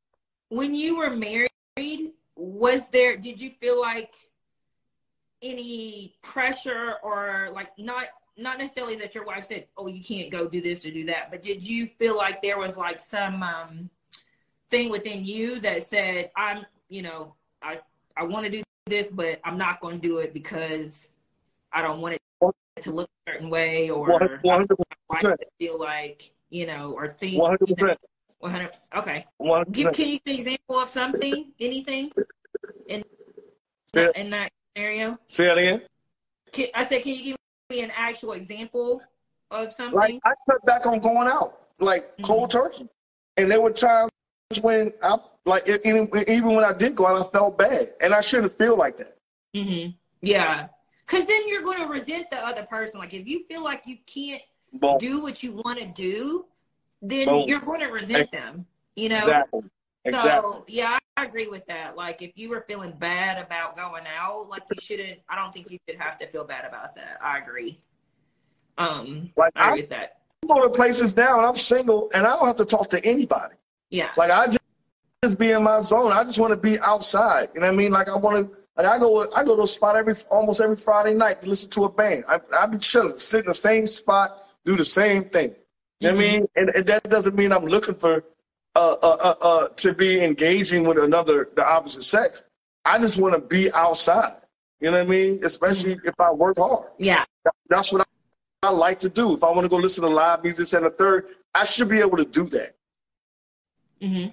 [SPEAKER 1] You, when you were married, was there? Did you feel like any pressure or like not? Not necessarily that your wife said, "Oh, you can't go do this or do that," but did you feel like there was like some um, thing within you that said, "I'm, you know, I I want to do this, but I'm not going to do it because I don't want it to look a certain way or 100%. I feel like you know, or think. One hundred percent. One hundred. Okay. One. Give. Can you give me an example of something? Anything? In yeah. in that scenario.
[SPEAKER 2] Say it again.
[SPEAKER 1] Can, I said, can you give me an actual example of something?
[SPEAKER 2] Like I cut back on going out, like mm-hmm. cold turkey, and there were times when I like even when I did go out, I felt bad, and I shouldn't feel like that.
[SPEAKER 1] Mm-hmm. Yeah, because then you're going to resent the other person. Like if you feel like you can't Boom. do what you want to do, then Boom. you're going to resent them. You know.
[SPEAKER 2] Exactly. Exactly.
[SPEAKER 1] So yeah, I agree with that. Like if you were feeling bad about going out, like you shouldn't. I don't think you should have to feel bad about that. I agree. Um, like I agree I, with that.
[SPEAKER 2] I'm going to places now, and I'm single, and I don't have to talk to anybody.
[SPEAKER 1] Yeah.
[SPEAKER 2] Like I just, just be in my zone. I just want to be outside. You know what I mean? Like I want to. Like I go, I go to a spot every almost every Friday night to listen to a band. I I be chilling, sit in the same spot, do the same thing. You know what I mm-hmm. mean? And, and, that doesn't mean I'm looking for uh, uh, uh, uh, to be engaging with another, the opposite sex. I just want to be outside. You know what I mean? Especially mm-hmm. if I work hard.
[SPEAKER 1] Yeah.
[SPEAKER 2] that's what I, I, like to do. If I want to go listen to live music and a third, I should be able to do that.
[SPEAKER 1] hmm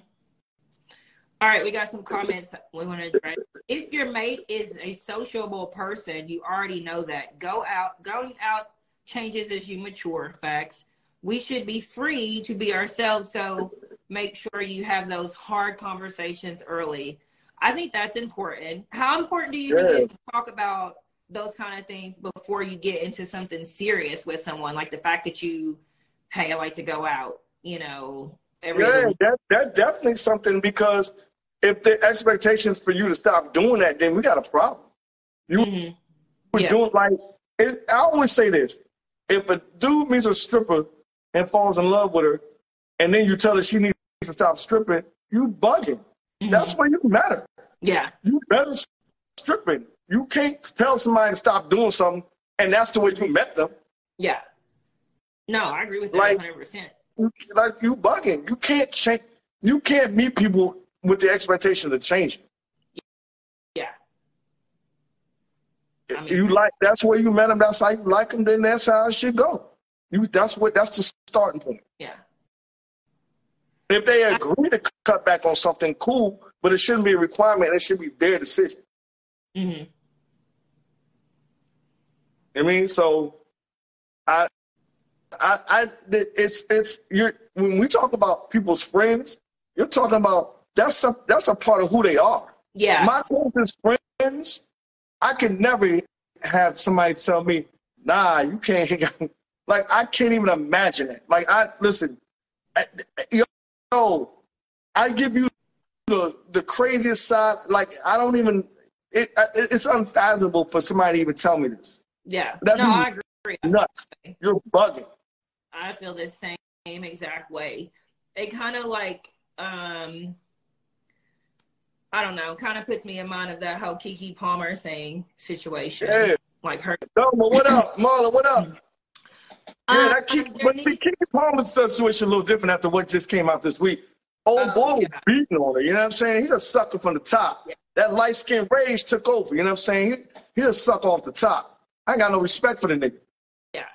[SPEAKER 1] All right, we got some comments we want to address. If your mate is a sociable person, you already know that. Go out, going out changes as you mature. Facts. We should be free to be ourselves. So make sure you have those hard conversations early. I think that's important. How important do you think it is to talk about those kind of things before you get into something serious with someone? Like the fact that you, hey, I like to go out, you know, every
[SPEAKER 2] Yeah, that, that's definitely something because if the expectations for you to stop doing that, then we got a problem. You
[SPEAKER 1] Mhm.
[SPEAKER 2] were
[SPEAKER 1] Yeah.
[SPEAKER 2] doing like it, I always say this: if a dude meets a stripper and falls in love with her, and then you tell her she needs to stop stripping, you bugging.
[SPEAKER 1] Mhm.
[SPEAKER 2] That's where you matter.
[SPEAKER 1] Yeah.
[SPEAKER 2] You better stripping. You can't tell somebody to stop doing something, and that's the way you met them.
[SPEAKER 1] Yeah. No, I agree with that
[SPEAKER 2] Like-
[SPEAKER 1] 100%.
[SPEAKER 2] You, like you bugging. You can't change. You can't meet people with the expectation to change.
[SPEAKER 1] Yeah. I mean-
[SPEAKER 2] you like that's where you met them. That's how you like them. Then that's how it should go. You that's what that's the starting point.
[SPEAKER 1] Yeah.
[SPEAKER 2] If they agree to cut back on something, cool, but it shouldn't be a requirement. It should be their decision.
[SPEAKER 1] hmm
[SPEAKER 2] I mean, so I, I, I, it's, it's, you're, when we talk about people's friends, you're talking about that's a, that's a part of who they are.
[SPEAKER 1] Yeah.
[SPEAKER 2] My closest friends, I could never have somebody tell me, nah, you can't hang out. Like, I can't even imagine it. Like, I, listen, I, yo, I give you the, the craziest side. Like, I don't even, it, it's unfathomable for somebody to even tell me this.
[SPEAKER 1] yeah.
[SPEAKER 2] That
[SPEAKER 1] no, I agree.
[SPEAKER 2] Nuts. You're bugging.
[SPEAKER 1] I feel the same exact way. It kind of like, um, I don't know, kind of puts me in mind of that whole Keke Palmer thing situation.
[SPEAKER 2] Yeah.
[SPEAKER 1] Like her.
[SPEAKER 2] Thelma, what up? Marla, what up? Yeah,
[SPEAKER 1] Um,
[SPEAKER 2] that keep,
[SPEAKER 1] there
[SPEAKER 2] but see, Keke Palmer's situation a little different after what just came out this week. Old
[SPEAKER 1] Oh,
[SPEAKER 2] boy was beating on her, you know what I'm saying? He's a sucker from the top.
[SPEAKER 1] Yeah.
[SPEAKER 2] That light skinned rage took over, you know what I'm saying? He, he'll a sucker off the top. I ain't got no respect for the nigga.
[SPEAKER 1] yeah.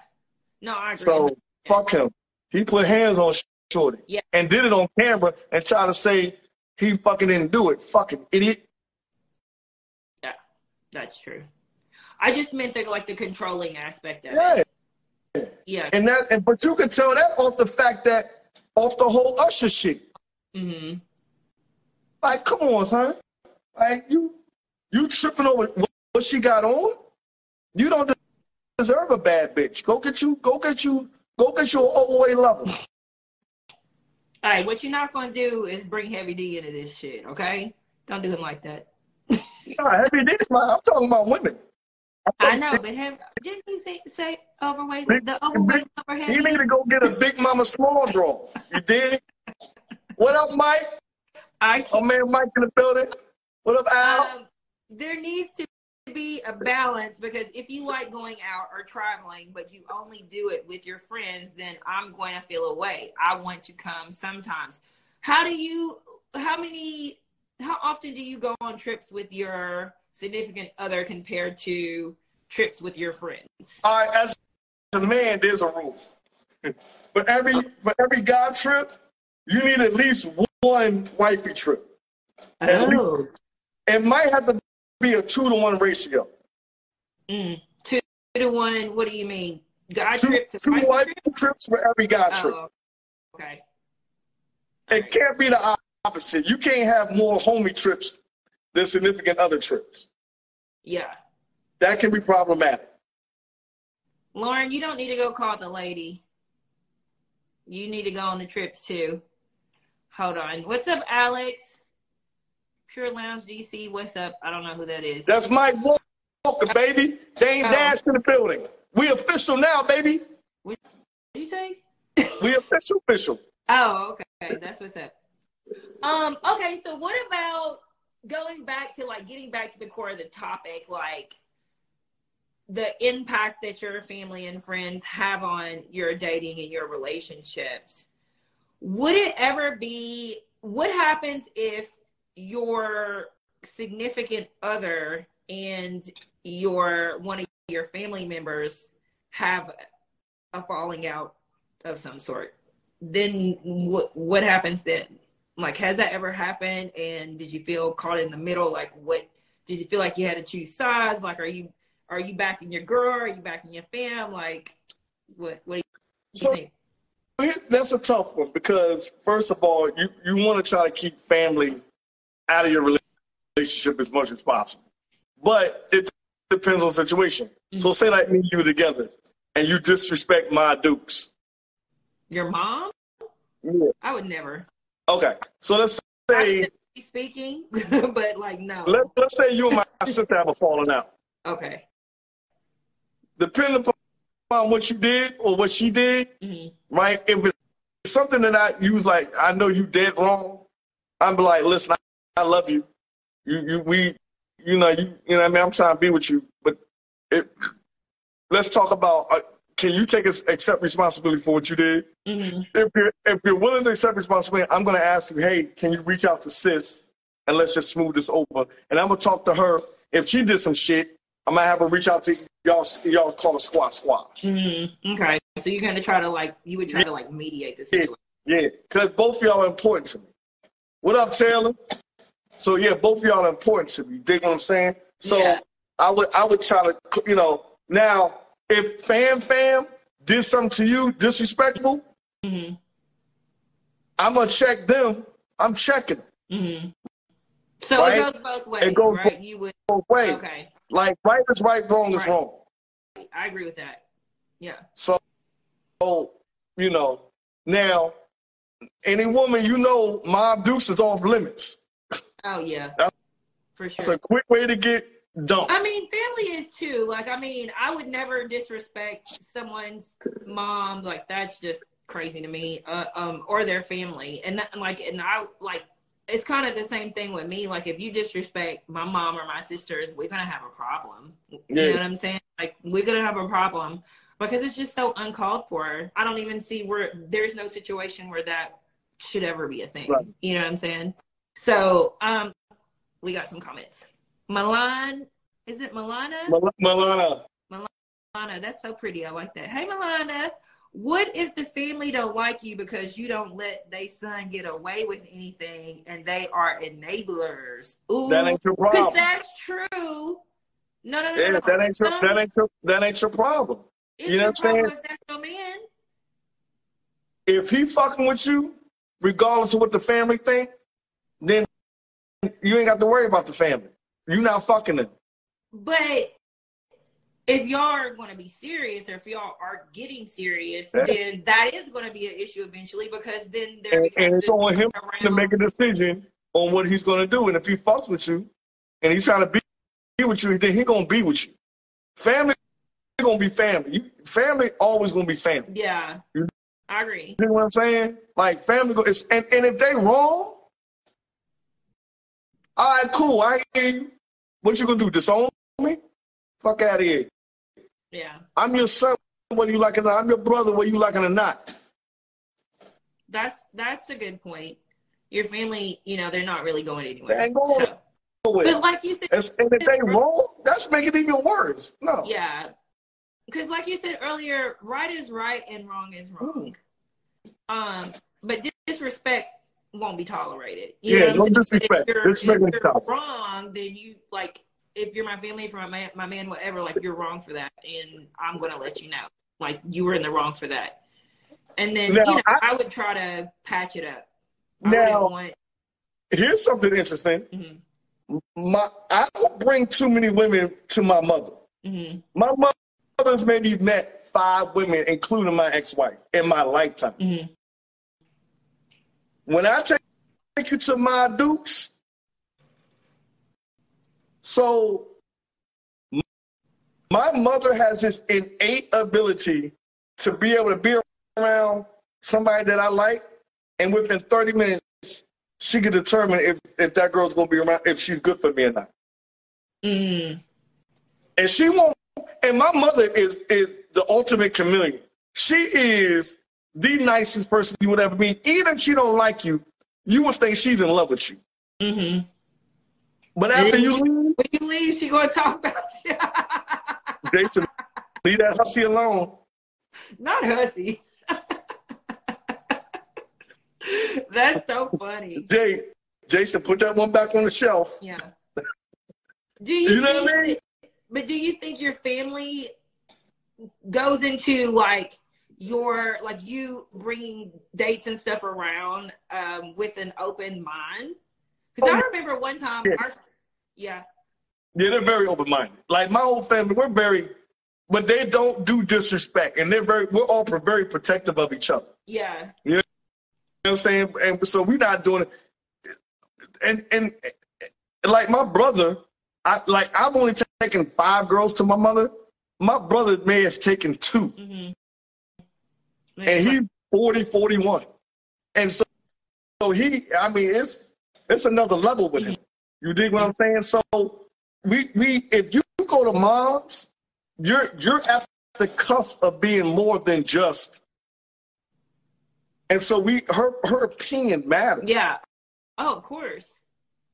[SPEAKER 1] No, I agree.
[SPEAKER 2] So fuck him. He put hands on Shorty
[SPEAKER 1] Yeah.
[SPEAKER 2] and did it on camera and tried to say he fucking didn't do it. Fucking idiot.
[SPEAKER 1] yeah, that's true. I just meant the like the controlling aspect of
[SPEAKER 2] Yeah.
[SPEAKER 1] it. Yeah.
[SPEAKER 2] And that, and but you could tell that off the fact that off the whole Usher shit.
[SPEAKER 1] hmm
[SPEAKER 2] Like, come on, son. Like you, you tripping over what, she got on? You don't deserve a bad bitch. Go get you, go get you, go get your OA lover.
[SPEAKER 1] All right, what you're not going to do is bring Heavy D into this shit, okay? Don't do him like that.
[SPEAKER 2] Heavy D is my. I'm talking about women.
[SPEAKER 1] I know, but have, didn't he say, say overweight?
[SPEAKER 2] Big-
[SPEAKER 1] the overweight over
[SPEAKER 2] You need to go get a big mama small draw. You did. What up, Mike?
[SPEAKER 1] I keep
[SPEAKER 2] Oh man, Mike in the building. What up, Al?
[SPEAKER 1] um, there needs to be a balance because if you like going out or traveling, but you only do it with your friends, then I'm going to feel away. I want to come sometimes. How do you, how many, how often do you go on trips with your significant other compared to trips with your friends?
[SPEAKER 2] All right, as a man, there's a rule. for every for every guy trip, you need at least one wifey trip.
[SPEAKER 1] Oh,
[SPEAKER 2] It might have to be a two to one ratio.
[SPEAKER 1] mm. two to one. What do you mean? Guy
[SPEAKER 2] Two,
[SPEAKER 1] trip to
[SPEAKER 2] two
[SPEAKER 1] wifey trip?
[SPEAKER 2] trips for every guy trip.
[SPEAKER 1] Oh, okay.
[SPEAKER 2] It can't be the opposite. You can't have more homie trips than significant other trips.
[SPEAKER 1] Yeah.
[SPEAKER 2] That can be problematic.
[SPEAKER 1] Lauren, you don't need to go call the lady. You need to go on the trips too. Hold on. What's up, Alex? Pure Lounge DC. What's up? I don't know who that is.
[SPEAKER 2] That's Mike Walker, baby. Dame
[SPEAKER 1] Oh.
[SPEAKER 2] Dash in the building. We official now, baby.
[SPEAKER 1] What did you say?
[SPEAKER 2] We official, official.
[SPEAKER 1] Oh, okay. That's what's up. Um, okay, so what about going back to like getting back to the core of the topic, like the impact that your family and friends have on your dating and your relationships? Would it ever be what happens if your significant other and your one of your family members have a falling out of some sort? then what what happens then? Like, has that ever happened? And did you feel caught in the middle? Like, what did you feel like you had to choose sides? Like, are you are you backing your girl? Are you backing your fam? Like, what what do you
[SPEAKER 2] So
[SPEAKER 1] think?
[SPEAKER 2] that's a tough one because first of all, you, you want to try to keep family out of your relationship as much as possible. But it depends on the situation. So say like me and you together and you disrespect my dukes.
[SPEAKER 1] Your mom?
[SPEAKER 2] Yeah.
[SPEAKER 1] I would never.
[SPEAKER 2] Okay. So let's say
[SPEAKER 1] speaking, but like no.
[SPEAKER 2] let, let's say you and my sister have a falling out.
[SPEAKER 1] Okay.
[SPEAKER 2] Depending upon what you did or what she did,
[SPEAKER 1] hmm
[SPEAKER 2] right? If it's something that I use like I know you did wrong, I'm like, listen, I, love you. You you we you know you you know what I mean I'm trying to be with you, but it, let's talk about uh, can you take us accept responsibility for what you did?
[SPEAKER 1] hmm
[SPEAKER 2] If you're if you're willing to accept responsibility, I'm gonna ask you, hey, can you reach out to sis and let's just smooth this over? And I'm gonna talk to her. If she did some shit, I might have her reach out to y'all. Y'all call it squash squash.
[SPEAKER 1] hmm Okay. So you're gonna try to like you would try to like mediate the situation.
[SPEAKER 2] Yeah, because both of y'all are important to me. What up, Taylor? So yeah, both of y'all are important to me. You dig what I'm saying? So
[SPEAKER 1] Yeah.
[SPEAKER 2] I would I would try to you know now if fam fam did something to you disrespectful,
[SPEAKER 1] hmm
[SPEAKER 2] I'm gonna check them. I'm checking them
[SPEAKER 1] hmm So
[SPEAKER 2] Right?
[SPEAKER 1] it goes both ways,
[SPEAKER 2] goes
[SPEAKER 1] right? You would.
[SPEAKER 2] both ways.
[SPEAKER 1] Okay.
[SPEAKER 2] Like right is right, wrong is
[SPEAKER 1] Right.
[SPEAKER 2] wrong.
[SPEAKER 1] I agree with that. Yeah.
[SPEAKER 2] So, so you know now any woman you know, Mob Deuce is off limits.
[SPEAKER 1] Oh yeah.
[SPEAKER 2] That's-
[SPEAKER 1] For sure.
[SPEAKER 2] It's a quick way to get dumped.
[SPEAKER 1] I mean, family is too. Like, I mean, I would never disrespect someone's mom. Like, that's just crazy to me. Uh, um, or their family, and that, like, and I like. It's kind of the same thing with me. Like, if you disrespect my mom or my sisters, we're gonna have a problem. You
[SPEAKER 2] Yeah.
[SPEAKER 1] know what I'm saying? Like, we're gonna have a problem because it's just so uncalled for. I don't even see where there's no situation where that should ever be a thing.
[SPEAKER 2] Right.
[SPEAKER 1] You know what I'm saying? So, um, we got some comments. Milan, is it Milana?
[SPEAKER 2] Milana,
[SPEAKER 1] Milana, that's so pretty. I like that. Hey, Milana, what if the family don't like you because you don't let they son get away with anything and they are enablers? Ooh,
[SPEAKER 2] that ain't your
[SPEAKER 1] because
[SPEAKER 2] problem.
[SPEAKER 1] that's true. No, no, no,
[SPEAKER 2] Yeah,
[SPEAKER 1] no, no.
[SPEAKER 2] that ain't your that ain't your that ain't your problem.
[SPEAKER 1] it's
[SPEAKER 2] you know
[SPEAKER 1] your
[SPEAKER 2] what I'm saying?
[SPEAKER 1] If that's your man.
[SPEAKER 2] If he fucking with you, regardless of what the family think, you ain't got to worry about the family. You not fucking them.
[SPEAKER 1] But if y'all are going to be serious, or if y'all are getting serious,
[SPEAKER 2] Yeah.
[SPEAKER 1] then that is going to be an issue eventually because then there
[SPEAKER 2] And, and it's on him
[SPEAKER 1] around-
[SPEAKER 2] to make a decision on what he's gonna do. And if he fucks with you and he's trying to be, be with you, then he gonna be with you. Family gonna be family. You, family always gonna be family.
[SPEAKER 1] Yeah,
[SPEAKER 2] You-
[SPEAKER 1] I agree.
[SPEAKER 2] You know what I'm saying? Like family go it's, and, and if they wrong, all right, cool. I hear you. What you gonna do? Disown me? Fuck out of here.
[SPEAKER 1] Yeah,
[SPEAKER 2] I'm your son, whether you like it or not. I'm your brother, whether you like it or not.
[SPEAKER 1] that's that's a good point. Your family, you know, they're not really going
[SPEAKER 2] They
[SPEAKER 1] anywhere.
[SPEAKER 2] ain't going
[SPEAKER 1] So,
[SPEAKER 2] nowhere.
[SPEAKER 1] but like you said,
[SPEAKER 2] And, and if they wrong, that's making it even worse. No.
[SPEAKER 1] yeah, because like you said earlier, right is right and wrong is wrong. Um, but disrespect won't be tolerated. You
[SPEAKER 2] Yeah,
[SPEAKER 1] what
[SPEAKER 2] disrespect.
[SPEAKER 1] If you're,
[SPEAKER 2] Disrespect
[SPEAKER 1] if you're wrong, then you like if you're my family, for my man, my man, whatever, like you're wrong for that, and I'm gonna let you know, like you were in the wrong for that. And then
[SPEAKER 2] Now,
[SPEAKER 1] you know,
[SPEAKER 2] I-
[SPEAKER 1] I, would try to patch it up. I
[SPEAKER 2] Now,
[SPEAKER 1] want.
[SPEAKER 2] here's something interesting.
[SPEAKER 1] mhm,
[SPEAKER 2] My I don't bring too many women to my mother.
[SPEAKER 1] mhm,
[SPEAKER 2] My mother's maybe met five women, including my ex-wife, in my lifetime.
[SPEAKER 1] mhm.
[SPEAKER 2] When I take take you to my dukes, so my mother has this innate ability to be able to be around somebody that I like, and within 30 minutes, she can determine if, if that girl's gonna be around, if she's good for me or not.
[SPEAKER 1] Mm,
[SPEAKER 2] And she won't. And my mother is is the ultimate chameleon. She is the nicest person you would ever meet. Even if she don't like you, you would think she's in love with you.
[SPEAKER 1] mhm.
[SPEAKER 2] But after you leave,
[SPEAKER 1] When you leave, she gonna talk about you.
[SPEAKER 2] Jason, leave that hussy alone.
[SPEAKER 1] Not hussy. That's so funny.
[SPEAKER 2] Jay, Jason, put that one back on the shelf.
[SPEAKER 1] Yeah. Do you,
[SPEAKER 2] You know
[SPEAKER 1] think,
[SPEAKER 2] what I mean?
[SPEAKER 1] but do you think your family goes into like your like you bringing dates and stuff around um, with an open mind? Because I
[SPEAKER 2] Oh,
[SPEAKER 1] remember one time,
[SPEAKER 2] yeah.
[SPEAKER 1] our, yeah,
[SPEAKER 2] Yeah, they're very open minded. Like my whole family, we're very, but they don't do disrespect, and they're very. We're all very protective of each other.
[SPEAKER 1] yeah,
[SPEAKER 2] You know what I'm saying? And so we're not doing it. And and, like my brother, I like I've only taken five girls to my mother. My brother may has taken two,
[SPEAKER 1] hmm
[SPEAKER 2] and he's 40, 41. And so, so he, I mean, it's it's another level with him. You dig what I'm saying? So we we if you go to mom's, you're you're at the cusp of being more than just. And so we her her opinion matters.
[SPEAKER 1] yeah. Oh, of course.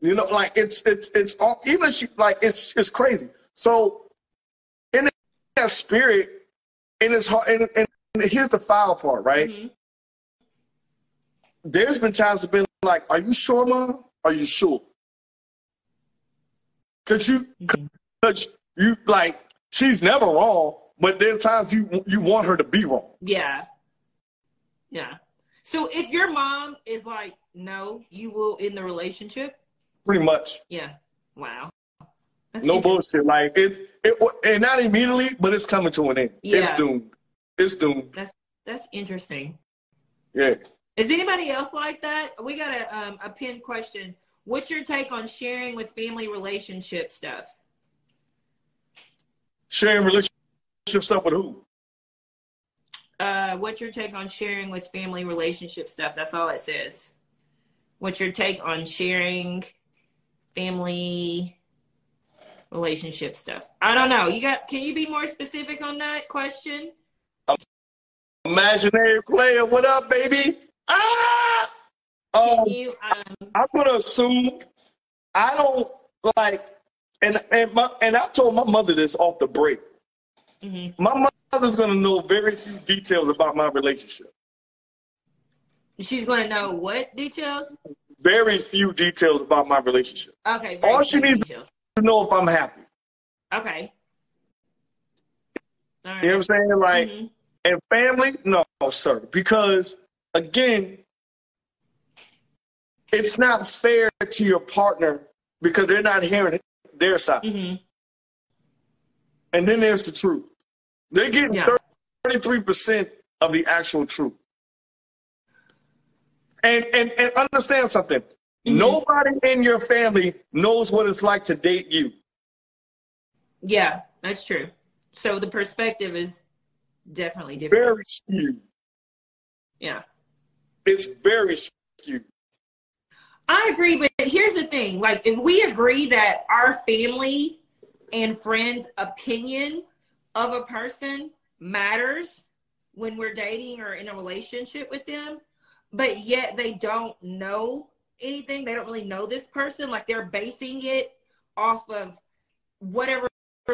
[SPEAKER 2] You know, like it's it's it's all even she like it's it's crazy. So in that spirit, in his heart, and, and here's the foul part, right?
[SPEAKER 1] Mhm.
[SPEAKER 2] There's been times have been like, "Are you sure, mom? Are you sure?" Cause you,
[SPEAKER 1] Mhm.
[SPEAKER 2] cause you like she's never wrong, but there's times you you want her to be wrong.
[SPEAKER 1] Yeah. Yeah. So if your mom is like, no, you will in the relationship.
[SPEAKER 2] Pretty much,
[SPEAKER 1] Yeah. Wow. That's
[SPEAKER 2] no bullshit. Like it's it, and not immediately, but it's coming to an end.
[SPEAKER 1] Yeah.
[SPEAKER 2] It's doomed.
[SPEAKER 1] That's interesting.
[SPEAKER 2] Yeah.
[SPEAKER 1] Is anybody else like that? We got a um, a pinned question. What's your take on sharing with family relationship stuff?
[SPEAKER 2] Sharing relationship stuff with who?
[SPEAKER 1] Uh, what's your take on sharing with family relationship stuff? That's all it says. What's your take on sharing family relationship stuff? I don't know. You got? Can you be more specific on that question?
[SPEAKER 2] Imaginary player, what up, baby? Ah! Um,
[SPEAKER 1] you? Um,
[SPEAKER 2] I'm gonna assume I don't like, and and my and I told my mother this off the break.
[SPEAKER 1] mhm.
[SPEAKER 2] My mother's gonna know very few details about my relationship.
[SPEAKER 1] She's going to know what details?
[SPEAKER 2] Very few details about my relationship.
[SPEAKER 1] Okay.
[SPEAKER 2] All she needs-
[SPEAKER 1] details.
[SPEAKER 2] To know if I'm happy.
[SPEAKER 1] Okay. Right.
[SPEAKER 2] You know what I'm saying? Like,
[SPEAKER 1] Mhm.
[SPEAKER 2] And family, no, sir, because again, it's not fair to your partner because they're not hearing their side.
[SPEAKER 1] Mhm.
[SPEAKER 2] And then there's the truth. They're getting
[SPEAKER 1] Yeah.
[SPEAKER 2] 33% of the actual truth. And, and, and understand something.
[SPEAKER 1] Mhm.
[SPEAKER 2] Nobody in your family knows what it's like to date you.
[SPEAKER 1] Yeah, that's true. So the perspective is definitely different.
[SPEAKER 2] Very skewed.
[SPEAKER 1] Yeah.
[SPEAKER 2] It's very skewed.
[SPEAKER 1] I agree, but here's the thing. Like if we agree that our family and friends' opinion of a person matters when we're dating or in a relationship with them, but yet they don't know anything, they don't really know this person, like they're basing it off of whatever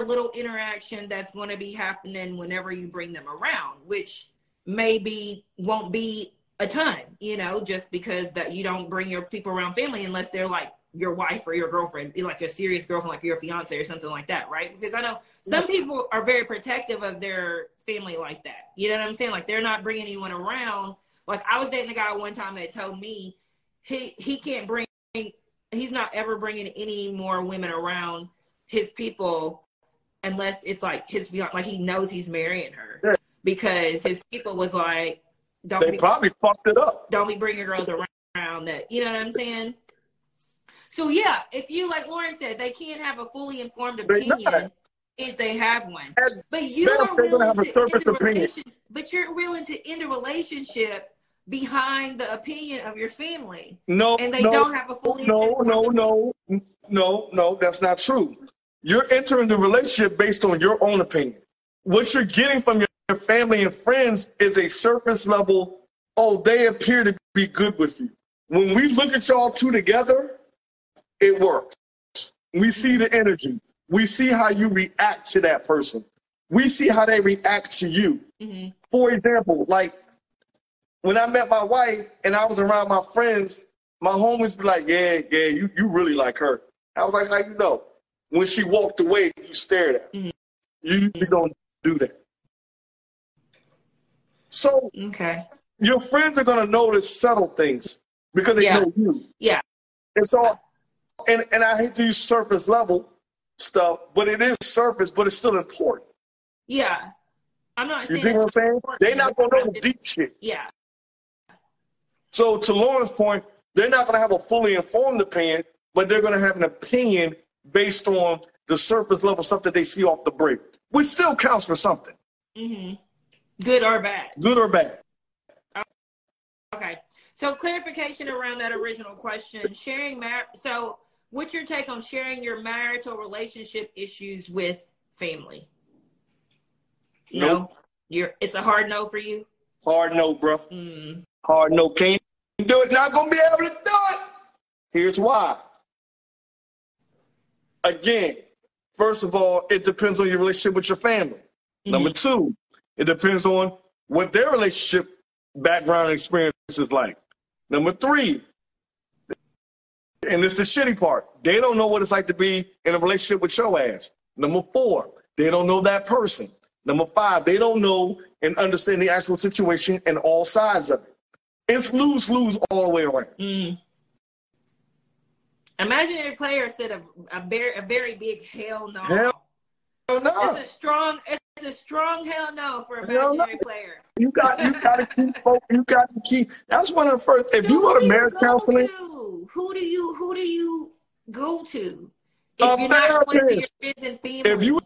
[SPEAKER 1] little interaction that's going to be happening whenever you bring them around, which maybe won't be a ton, you know, just because that you don't bring your people around family unless they're like your wife or your girlfriend, be like a serious girlfriend, like your fiance or something like that, right? Because I know some people are very protective of their family like that. You know what I'm saying? Like they're not bringing anyone around. Like I was dating a guy one time that told me he he can't bring he's not ever bringing any more women around his people unless it's like his like he knows he's marrying her
[SPEAKER 2] Yeah.
[SPEAKER 1] because his people was like don't
[SPEAKER 2] They
[SPEAKER 1] be
[SPEAKER 2] probably fucked it up.
[SPEAKER 1] don't be bringing girls around that you know what i'm saying so yeah if you like lauren said they can't have a fully informed opinion if they have one but you are willing
[SPEAKER 2] have a
[SPEAKER 1] to
[SPEAKER 2] surface
[SPEAKER 1] end a
[SPEAKER 2] opinion.
[SPEAKER 1] but you're willing to end a relationship behind the opinion of your family
[SPEAKER 2] No,
[SPEAKER 1] and they
[SPEAKER 2] no,
[SPEAKER 1] don't have a fully
[SPEAKER 2] no, no,
[SPEAKER 1] opinion.
[SPEAKER 2] no, no, no, that's not true. You're entering the relationship based on your own opinion. What you're getting from your family and friends is a surface level, oh, they appear to be good with you. When we look at y'all two together, it works. We see the energy. We see how you react to that person. We see how they react to you.
[SPEAKER 1] Mhm.
[SPEAKER 2] For example, like when I met my wife and I was around my friends, my homies be like, yeah, yeah, you, you really like her. I was like, how you know? When she walked away, you stared at her.
[SPEAKER 1] Mhm.
[SPEAKER 2] You, you don't do that. So
[SPEAKER 1] Okay.
[SPEAKER 2] your friends are gonna notice subtle things because they
[SPEAKER 1] Yeah.
[SPEAKER 2] know you.
[SPEAKER 1] Yeah.
[SPEAKER 2] And so, and and I hate to use surface level stuff, but it is surface, but it's still important.
[SPEAKER 1] Yeah. I'm not
[SPEAKER 2] You
[SPEAKER 1] saying
[SPEAKER 2] think what I'm saying? They're not gonna know the deep shit.
[SPEAKER 1] Yeah.
[SPEAKER 2] So to Lauren's point, they're not gonna have a fully informed opinion, but they're gonna have an opinion based on the surface level stuff that they see off the break, which still counts for something,
[SPEAKER 1] hmm Good or bad.
[SPEAKER 2] good or bad.
[SPEAKER 1] Okay. So clarification around that original question. Sharing mar- so what's your take on sharing your marital relationship issues with family? No. You're it's a hard no for you?
[SPEAKER 2] Hard no, bro.
[SPEAKER 1] Mm.
[SPEAKER 2] Hard no. Can't do it. Not gonna be able to do it. Here's why. Again, first of all, it depends on your relationship with your family. Number two, it depends on what their relationship background experience is like. Number three, and it's the shitty part, they don't know what it's like to be in a relationship with your ass. Number four, they don't know that person. Number five, they don't know and understand the actual situation and all sides of it. It's lose lose all the way around.
[SPEAKER 1] Mm. Imaginary player said a, a very a very big hell no.
[SPEAKER 2] Hell no.
[SPEAKER 1] It's a strong it's a strong hell no for
[SPEAKER 2] Hell no.
[SPEAKER 1] imaginary player.
[SPEAKER 2] You got you got to keep folk. You got to keep. That's one of the first. If
[SPEAKER 1] So
[SPEAKER 2] you go to marriage counseling,
[SPEAKER 1] to? Who do you who do you go to?
[SPEAKER 2] A
[SPEAKER 1] If you're not going to your
[SPEAKER 2] therapist.
[SPEAKER 1] friends and family.
[SPEAKER 2] if you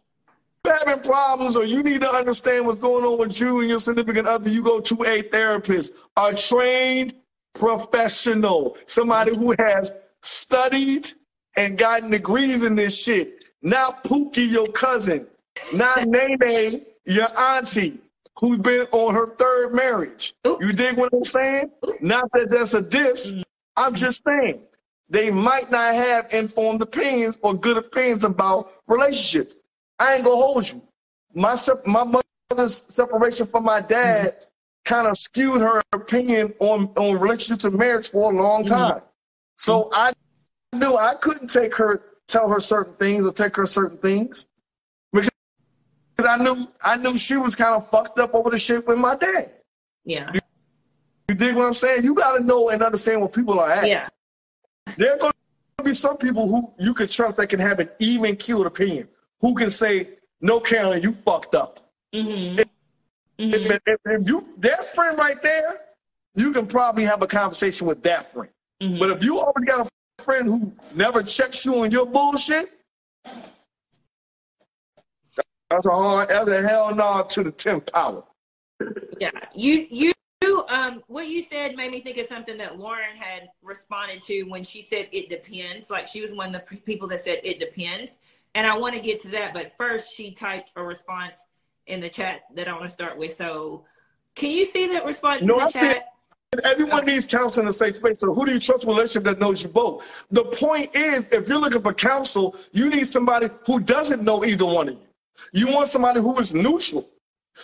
[SPEAKER 2] having problems or you need to understand what's going on with you and your significant other, you go to a therapist, a trained professional, somebody who has studied and gotten degrees in this shit. Not Pookie, your cousin, not Nene, your auntie, who's been on her third marriage.
[SPEAKER 1] Oop.
[SPEAKER 2] You dig what I'm saying? Not that that's a diss. Mm. I'm just saying they might not have informed opinions or good opinions about relationships. I ain't gonna hold you. My my mother's separation from my dad mm. kind of skewed her opinion on on relationships and marriage for a long mm. time. So I knew I couldn't take her, tell her certain things or take her certain things because I knew I knew she was kind of fucked up over the shit with my dad.
[SPEAKER 1] yeah.
[SPEAKER 2] You dig what I'm saying? You got to know and understand where people are at.
[SPEAKER 1] Yeah.
[SPEAKER 2] There are going to be some people who you can trust that can have an even keeled opinion, who can say, "No, Carolyn, you fucked up."
[SPEAKER 1] hmm
[SPEAKER 2] If, if, if you that friend right there, you can probably have a conversation with that friend.
[SPEAKER 1] Hmm
[SPEAKER 2] But if you already got a friend who never checks you on your bullshit, that's a hard, a hell no to the tenth power.
[SPEAKER 1] Yeah, you you um what you said made me think of something that Lauren had responded to when she said it depends. Like she was one of the people that said it depends, and I want to get to that. But first, she typed a response in the chat that I want to start with. So, can you see that response
[SPEAKER 2] No,
[SPEAKER 1] in the
[SPEAKER 2] I
[SPEAKER 1] chat?
[SPEAKER 2] Everyone needs counsel in a safe space. So who do you trust relationship that knows you both? The point is, if you're looking for counsel, you need somebody who doesn't know either one of you. You want somebody who is neutral.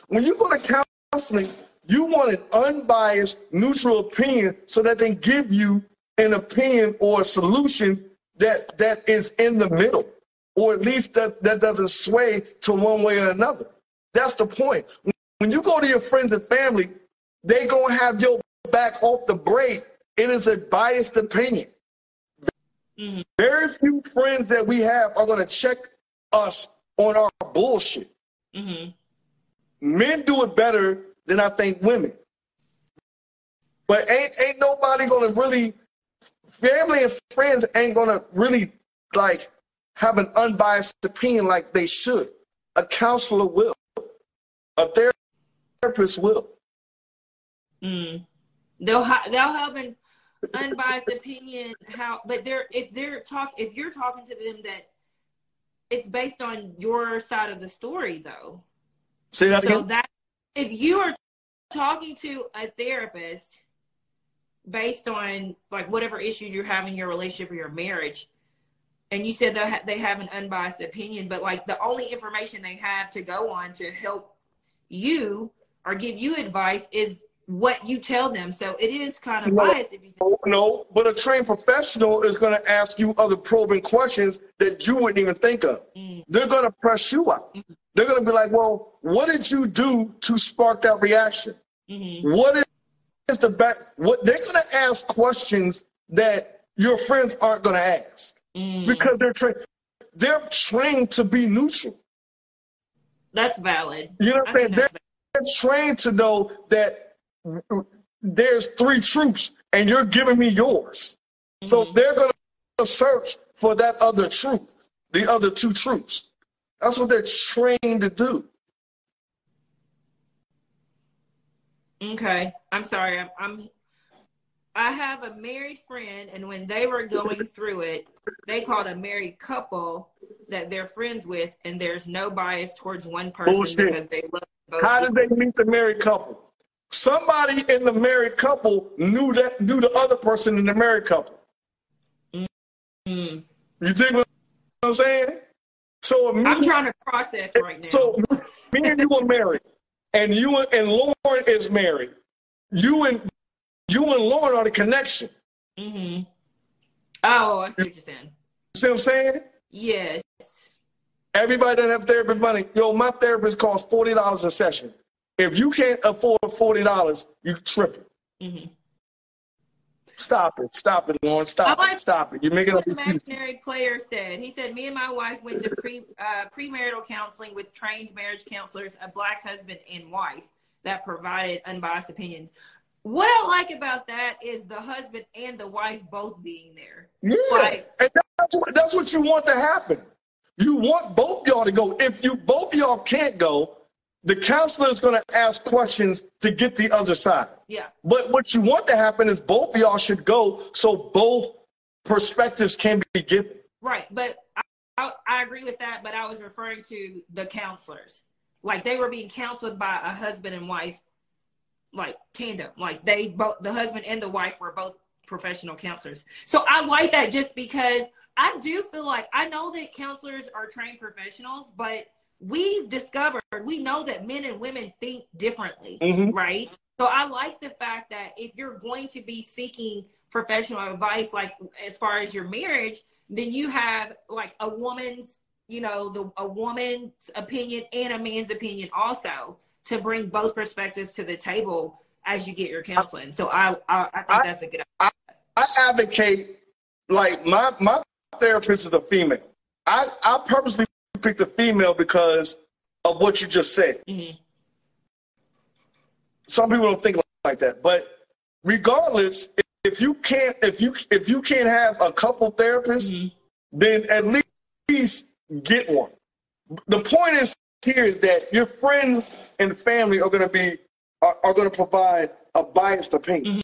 [SPEAKER 2] When you go to counseling, you want an unbiased, neutral opinion so that they give you an opinion or a solution that that is in the middle, or at least that, that doesn't sway to one way or another. That's the point. When you go to your friends and family, they gonna have your back off the break. It is a biased opinion.
[SPEAKER 1] Mhm.
[SPEAKER 2] Very few friends that we have are gonna check us on our bullshit.
[SPEAKER 1] hmm
[SPEAKER 2] Men do it better than I think women. But ain't ain't nobody gonna really family and friends ain't gonna really like have an unbiased opinion like they should. A counselor will. A therapist will.
[SPEAKER 1] Mm. They'll they'll have an unbiased opinion how, but they're if they're talk if you're talking to them that it's based on your side of the story though.
[SPEAKER 2] Say that
[SPEAKER 1] so
[SPEAKER 2] again.
[SPEAKER 1] that if you are talking to a therapist based on like whatever issues you're having in your relationship or your marriage and you said they, ha- they have an unbiased opinion but like the only information they have to go on to help you or give you advice is what you tell them. So it is kind of no, biased if you
[SPEAKER 2] think. No, but a trained professional is going to ask you other probing questions that you wouldn't even think of. Mm. They're going to press you up. Mm-hmm. They're going to be like, well, what did you do to spark that reaction? Mm-hmm. What is the back? What they're going to ask questions that your friends aren't going to ask mm. because they're trained. They're trained to be neutral.
[SPEAKER 1] That's valid.
[SPEAKER 2] You know what I'm saying? They're, they're trained to know that there's three truths and you're giving me yours. Mm-hmm. So they're going to search for that other truth, the other two truths. That's what they're trained to do.
[SPEAKER 1] Okay, I'm sorry. I'm, I'm I have a married friend, and when they were going through it, they called a married couple that they're friends with, and there's no bias towards one person Bullshit. because they love
[SPEAKER 2] both. How did they meet the married couple? Somebody in the married couple knew that knew the other person in the married couple. Mm-hmm. You think what I'm saying?
[SPEAKER 1] So me, I'm trying to process right now.
[SPEAKER 2] So me and you are married, and you and Lauren is married. You and you and Lauren are the connection.
[SPEAKER 1] Mm-hmm. Oh, I see what you're saying.
[SPEAKER 2] See what I'm saying?
[SPEAKER 1] Yes.
[SPEAKER 2] Everybody doesn't have therapy money. Yo, my therapist costs forty dollars a session. If you can't afford forty dollars, you tripping. Mm-hmm. Stop it! Stop it, Lauren! Stop like it! Stop it! You're making up
[SPEAKER 1] imaginary player said. He said, "Me and my wife went to pre uh, premarital counseling with trained marriage counselors, a black husband and wife that provided unbiased opinions." What I like about that is the husband and the wife both being there.
[SPEAKER 2] Yeah, like, and that's what, that's what you want to happen. You want both y'all to go. If you both y'all can't go, the counselor is going to ask questions to get the other side.
[SPEAKER 1] Yeah.
[SPEAKER 2] But what you want to happen is both of y'all should go so both perspectives can be given.
[SPEAKER 1] Right. But I, I, I agree with that. But I was referring to the counselors. Like they were being counseled by a husband and wife, like tandem. Like they both, the husband and the wife were both professional counselors. So I like that just because I do feel like I know that counselors are trained professionals, but we've discovered we know that men and women think differently, mm-hmm. right? So I like the fact that if you're going to be seeking professional advice, like as far as your marriage, then you have like a woman's, you know, the a woman's opinion and a man's opinion also to bring both perspectives to the table as you get your counseling. So I I, I think I, that's a good.
[SPEAKER 2] I, I advocate like my my therapist is a female. I I purposely picked a female because of what you just said. Mm-hmm. Some people don't think like that, but regardless, if you can't if you if you can't have a couple therapists, mm-hmm. then at least get one. The point is here is that your friends and family are going to be are, are going to provide a biased opinion.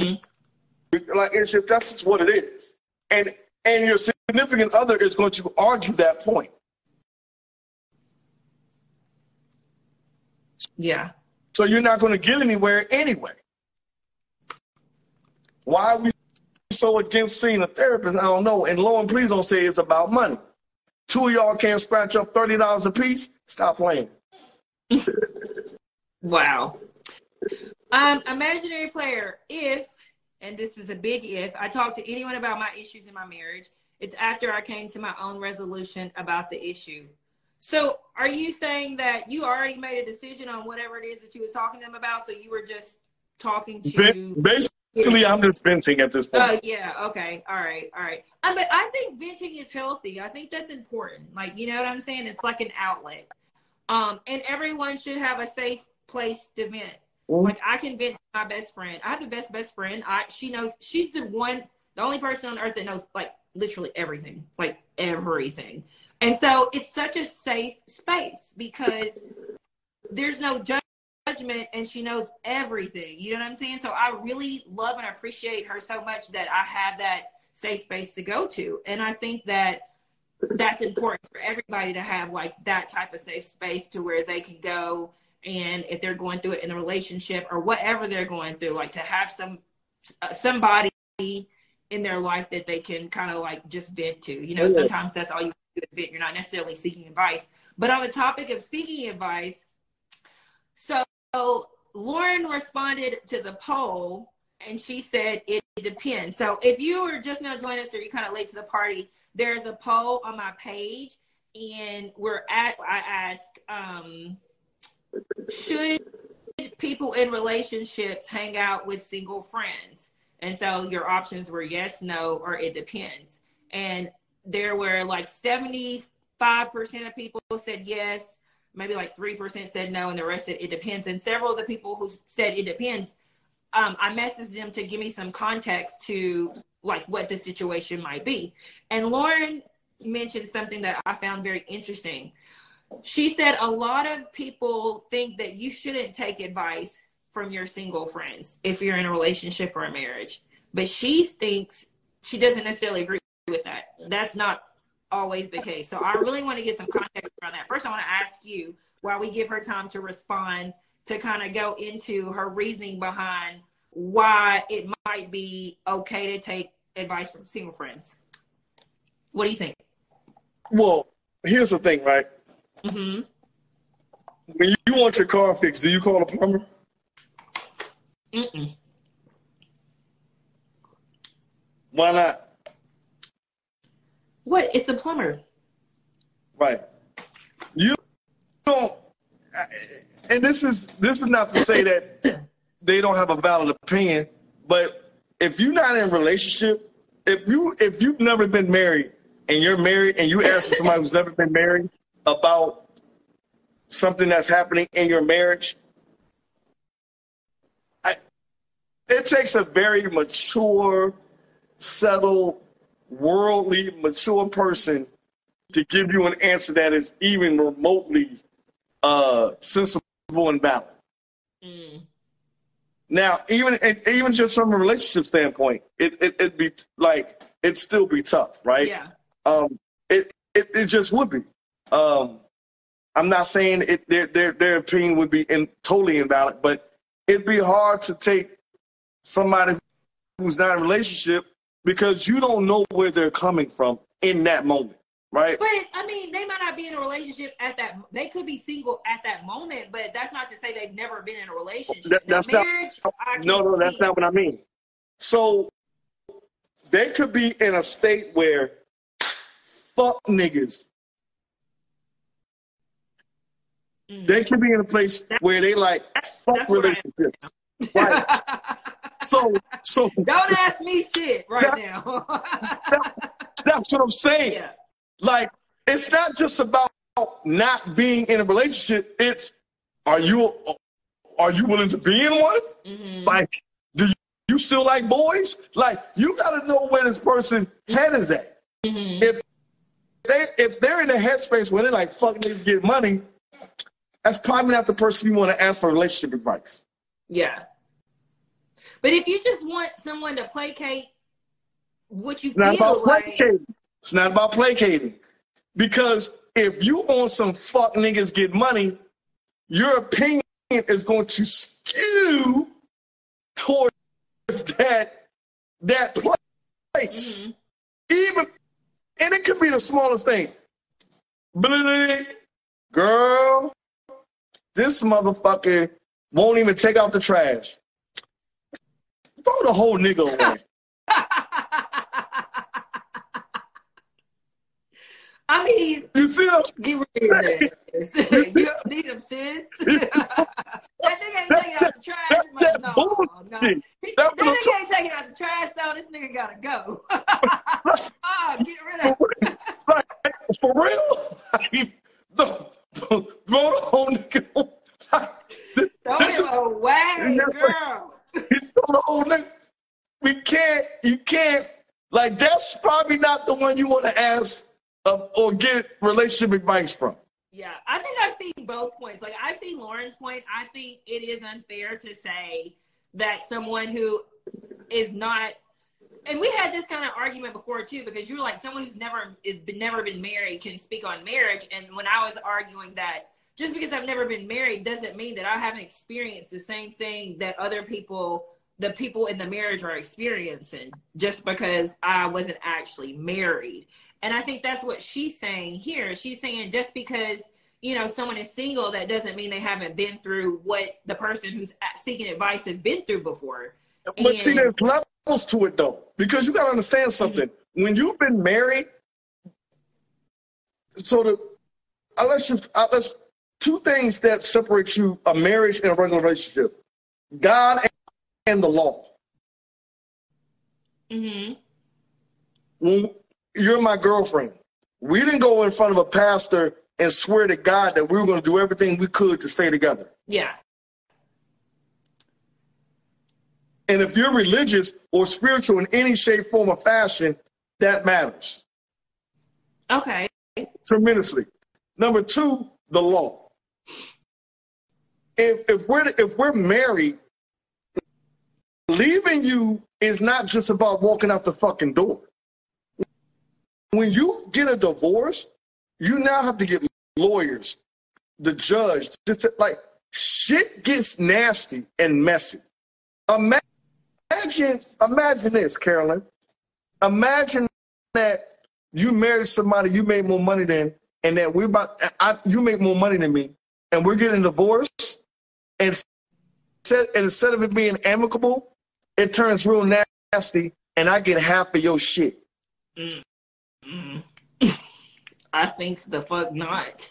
[SPEAKER 2] Mm-hmm. Like it's just that's just what it is, and and your significant other is going to argue that point.
[SPEAKER 1] Yeah.
[SPEAKER 2] So you're not going to get anywhere anyway. Why are we so against seeing a therapist? I don't know. And Lauren, please don't say it's about money. Two of y'all can't scratch up thirty dollars a piece. Stop playing.
[SPEAKER 1] wow. Um, imaginary player. If and this is a big if I talk to anyone about my issues in my marriage, it's after I came to my own resolution about the issue. So are you saying that you already made a decision on whatever it is that you were talking to them about? So you were just talking to
[SPEAKER 2] basically I'm just venting at this point.
[SPEAKER 1] Oh uh, yeah, okay. All right, all right. I but I think venting is healthy. I think that's important. Like, you know what I'm saying? It's like an outlet. Um, and everyone should have a safe place to vent. Mm-hmm. Like I can vent to my best friend. I have the best best friend. I she knows she's the one the only person on earth that knows like literally everything. Like everything. And so it's such a safe space because there's no judgment and she knows everything. You know what I'm saying? So I really love and appreciate her so much that I have that safe space to go to. And I think that that's important for everybody to have like that type of safe space to where they can go and if they're going through it in a relationship or whatever they're going through like to have some uh, somebody in their life that they can kind of like just vent to you know sometimes that's all you event. You're not necessarily seeking advice. But on the topic of seeking advice, so Lauren responded to the poll and she said it depends. So if you are just now joining us or you're kind of late to the party, there's a poll on my page and we're at I ask um should people in relationships hang out with single friends? And so your options were yes, no, or it depends. And there were like 75% of people said yes, maybe like 3% said no, and the rest said it depends. And several of the people who said it depends, um, I messaged them to give me some context to like what the situation might be. And Lauren mentioned something that I found very interesting. She said a lot of people think that you shouldn't take advice from your single friends if you're in a relationship or a marriage. But she thinks she doesn't necessarily agree with that. That's not always the case. So I really want to get some context around that. First, I want to ask you while we give her time to respond to kind of go into her reasoning behind why it might be okay to take advice from single friends. What do you think?
[SPEAKER 2] Well, here's the thing, right?
[SPEAKER 1] Mm-hmm.
[SPEAKER 2] When you want your car fixed, do you call a plumber?
[SPEAKER 1] Mm-mm.
[SPEAKER 2] Why not?
[SPEAKER 1] What? It's a plumber.
[SPEAKER 2] Right. You don't. And this is this is not to say that they don't have a valid opinion, but if you're not in a relationship, if you if you've never been married and you're married and you ask somebody who's never been married about something that's happening in your marriage, I, it takes a very mature, settled, worldly, mature person to give you an answer that is even remotely uh, sensible and valid.
[SPEAKER 1] Mm.
[SPEAKER 2] Now, even even just from a relationship standpoint, it it would be like it'd still be tough, right?
[SPEAKER 1] Yeah.
[SPEAKER 2] Um, it it, it just would be. Um, I'm not saying it their their their opinion would be in, totally invalid, but it'd be hard to take somebody who's not in a relationship because you don't know where they're coming from in that moment, right?
[SPEAKER 1] But I mean, they might not be in a relationship at that. They could be single at that moment, but that's not to say they've never been in a relationship.
[SPEAKER 2] That- that's not-
[SPEAKER 1] marriage, can
[SPEAKER 2] No, no, that's
[SPEAKER 1] see.
[SPEAKER 2] not what I mean. So they could be in a state where fuck niggas.
[SPEAKER 1] Mm.
[SPEAKER 2] They could be in a place where they like fuck
[SPEAKER 1] that's what I am.
[SPEAKER 2] relationships. Right. So, so
[SPEAKER 1] Don't ask me shit right now.
[SPEAKER 2] that's what I'm saying.
[SPEAKER 1] yeah.
[SPEAKER 2] Like, it's not just about not being in a relationship. It's are you are you willing to be in one?
[SPEAKER 1] Mhm.
[SPEAKER 2] Like, do you, you still like boys? Like, you got to know where this person head is at.
[SPEAKER 1] Mhm.
[SPEAKER 2] If they if they're in a headspace where they're like, fuck niggas get money, that's probably not the person you want to ask for relationship advice.
[SPEAKER 1] Yeah. But if you just want someone to placate what you
[SPEAKER 2] It's not about
[SPEAKER 1] like,
[SPEAKER 2] placating. It's not about placating. Because if you on some fuck niggas get money, your opinion is going to skew towards that that place.
[SPEAKER 1] Mhm.
[SPEAKER 2] Even and it could be the smallest thing. Girl, this motherfucker won't even take out the trash. Throw the whole nigga away.
[SPEAKER 1] I mean,
[SPEAKER 2] You see what I'm
[SPEAKER 1] get rid of this. you don't need them, sis. that nigga ain't taking out the trash.
[SPEAKER 2] That's
[SPEAKER 1] I'm
[SPEAKER 2] that
[SPEAKER 1] no,
[SPEAKER 2] bullshit.
[SPEAKER 1] no. He- that nigga ain't taking out the trash though. This nigga gotta go. oh, get rid of him.
[SPEAKER 2] like, for real? Like, the, throw the whole nigga away. Like,
[SPEAKER 1] Throw
[SPEAKER 2] this
[SPEAKER 1] him
[SPEAKER 2] is-
[SPEAKER 1] away, girl.
[SPEAKER 2] You throw the whole nigga. We can't, you can't, like, that's probably not the one you want to ask uh, or get relationship advice from.
[SPEAKER 1] Yeah, I think I see both points. Like I see Lauren's point. I think it is unfair to say that someone who is not and we had this kind of argument before too, because you're like someone who's never is never been married can speak on marriage. And when I was arguing that just because I've never been married doesn't mean that I haven't experienced the same thing that other people the people in the marriage are experiencing just because I wasn't actually married. And I think that's what she's saying here. She's saying just because you know someone is single, that doesn't mean they haven't been through what the person who's seeking advice has been through before.
[SPEAKER 2] But and, see, there's levels to it though, because you got to understand something. Mm-hmm. When you've been married, so the unless you unless two things that separate you a marriage and a regular relationship: God and the law.
[SPEAKER 1] Mm-hmm.
[SPEAKER 2] When you're my girlfriend, we didn't go in front of a pastor and swear to God that we were going to do everything we could to stay together.
[SPEAKER 1] Yeah.
[SPEAKER 2] And if you're religious or spiritual in any shape, form, or fashion, that matters.
[SPEAKER 1] Okay.
[SPEAKER 2] Tremendously. Number two, the law. If, if we're if we're married, leaving you is not just about walking out the fucking door. When you get a divorce, you now have to get lawyers, the judge, just like shit gets nasty and messy. Imagine, imagine this, Carolyn. Imagine that you married somebody you made more money than, and that we're about I, you make more money than me, and we're getting divorced, and instead, and instead of it being amicable, it turns real nasty, and I get half of your shit.
[SPEAKER 1] Mm. Mm. I think the fuck not.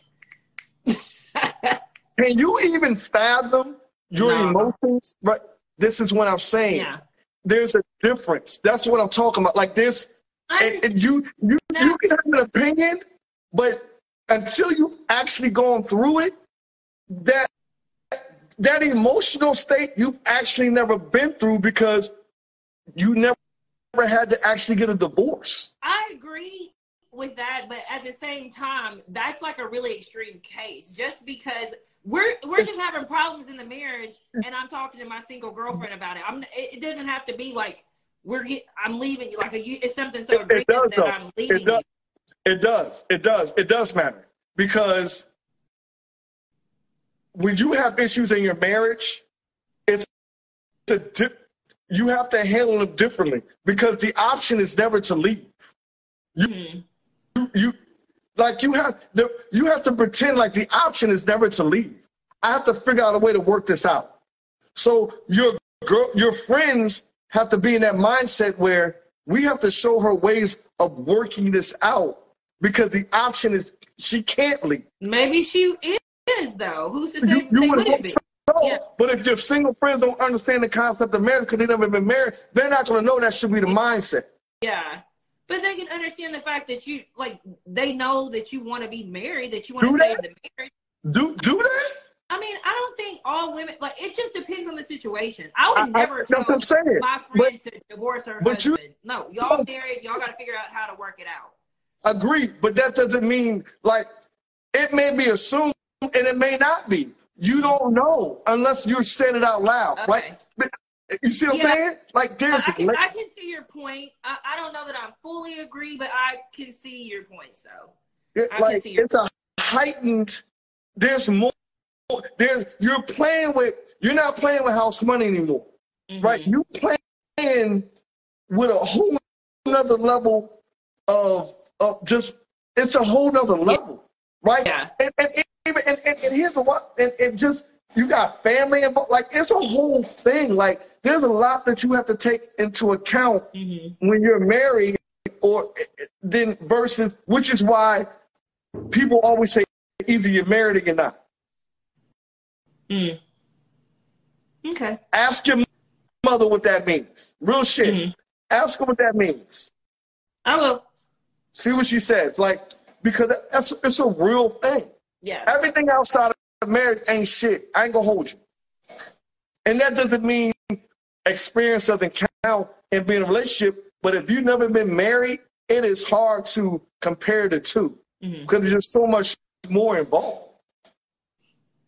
[SPEAKER 2] Can you even fathom your no. emotions? Right. This is what I'm saying.
[SPEAKER 1] Yeah.
[SPEAKER 2] There's a difference. That's what I'm talking about. Like this, and, and you you no. you can have an opinion, but until you've actually gone through it, that that emotional state you've actually never been through because you never had to actually get a divorce.
[SPEAKER 1] I agree with that, but at the same time, that's like a really extreme case. Just because we're we're just having problems in the marriage, and I'm talking to my single girlfriend about it. I'm. It doesn't have to be like we're. Get, I'm leaving you. Like a, it's something so egregious that though. I'm leaving
[SPEAKER 2] it does.
[SPEAKER 1] you.
[SPEAKER 2] It does. It does. It does matter because when you have issues in your marriage, it's a dip, you have to handle them differently because the option is never to leave. You, mm-hmm. you, you, like you have the, you have to pretend like the option is never to leave. I have to figure out a way to work this out. So your girl, your friends have to be in that mindset where we have to show her ways of working this out because the option is she can't leave.
[SPEAKER 1] Maybe she is though. Who's to say you, you they wouldn't be?
[SPEAKER 2] yeah. But if your single friends don't understand the concept of marriage because they never been married, they're not going to know that should be the mindset.
[SPEAKER 1] Yeah. But they can understand the fact that you like they know that you want to be married, that you want to save the marriage.
[SPEAKER 2] Do do that?
[SPEAKER 1] I mean, I don't think all women like it. Just depends on the situation. I would I, never I, tell my friend but, to divorce her husband. You, no, y'all married. Y'all got to figure out how to work it out.
[SPEAKER 2] Agreed, but that doesn't mean like it may be assumed and it may not be. You don't know unless you're saying it out loud. Okay. Like, you see what yeah. I'm saying? Like there's.
[SPEAKER 1] I can, I can see your point. I, I, don't know that I fully agree, but I can see your point. So
[SPEAKER 2] it, like, can see your. it's point. a heightened. There's more. There's you're playing with. You're not playing with house money anymore, mm-hmm. right? You're playing with a whole another level of of just. It's a whole nother level,
[SPEAKER 1] yeah.
[SPEAKER 2] right?
[SPEAKER 1] Yeah.
[SPEAKER 2] And, and, and, and, and here's the what. And, and just you got family involved. Like it's a whole thing. Like there's a lot that you have to take into account mm-hmm. when you're married, or then versus which is why people always say either you're married or you're not.
[SPEAKER 1] Mm. Okay.
[SPEAKER 2] Ask your mother what that means. Real shit. Mm-hmm. Ask her what that means.
[SPEAKER 1] I will.
[SPEAKER 2] See what she says. Like because that's it's a real thing.
[SPEAKER 1] Yeah.
[SPEAKER 2] Everything outside of marriage ain't shit. I ain't gonna hold you. And that doesn't mean experience doesn't count in being in a relationship. But if you've never been married, it is hard to compare the 2 mm-hmm. because there's just so much more involved.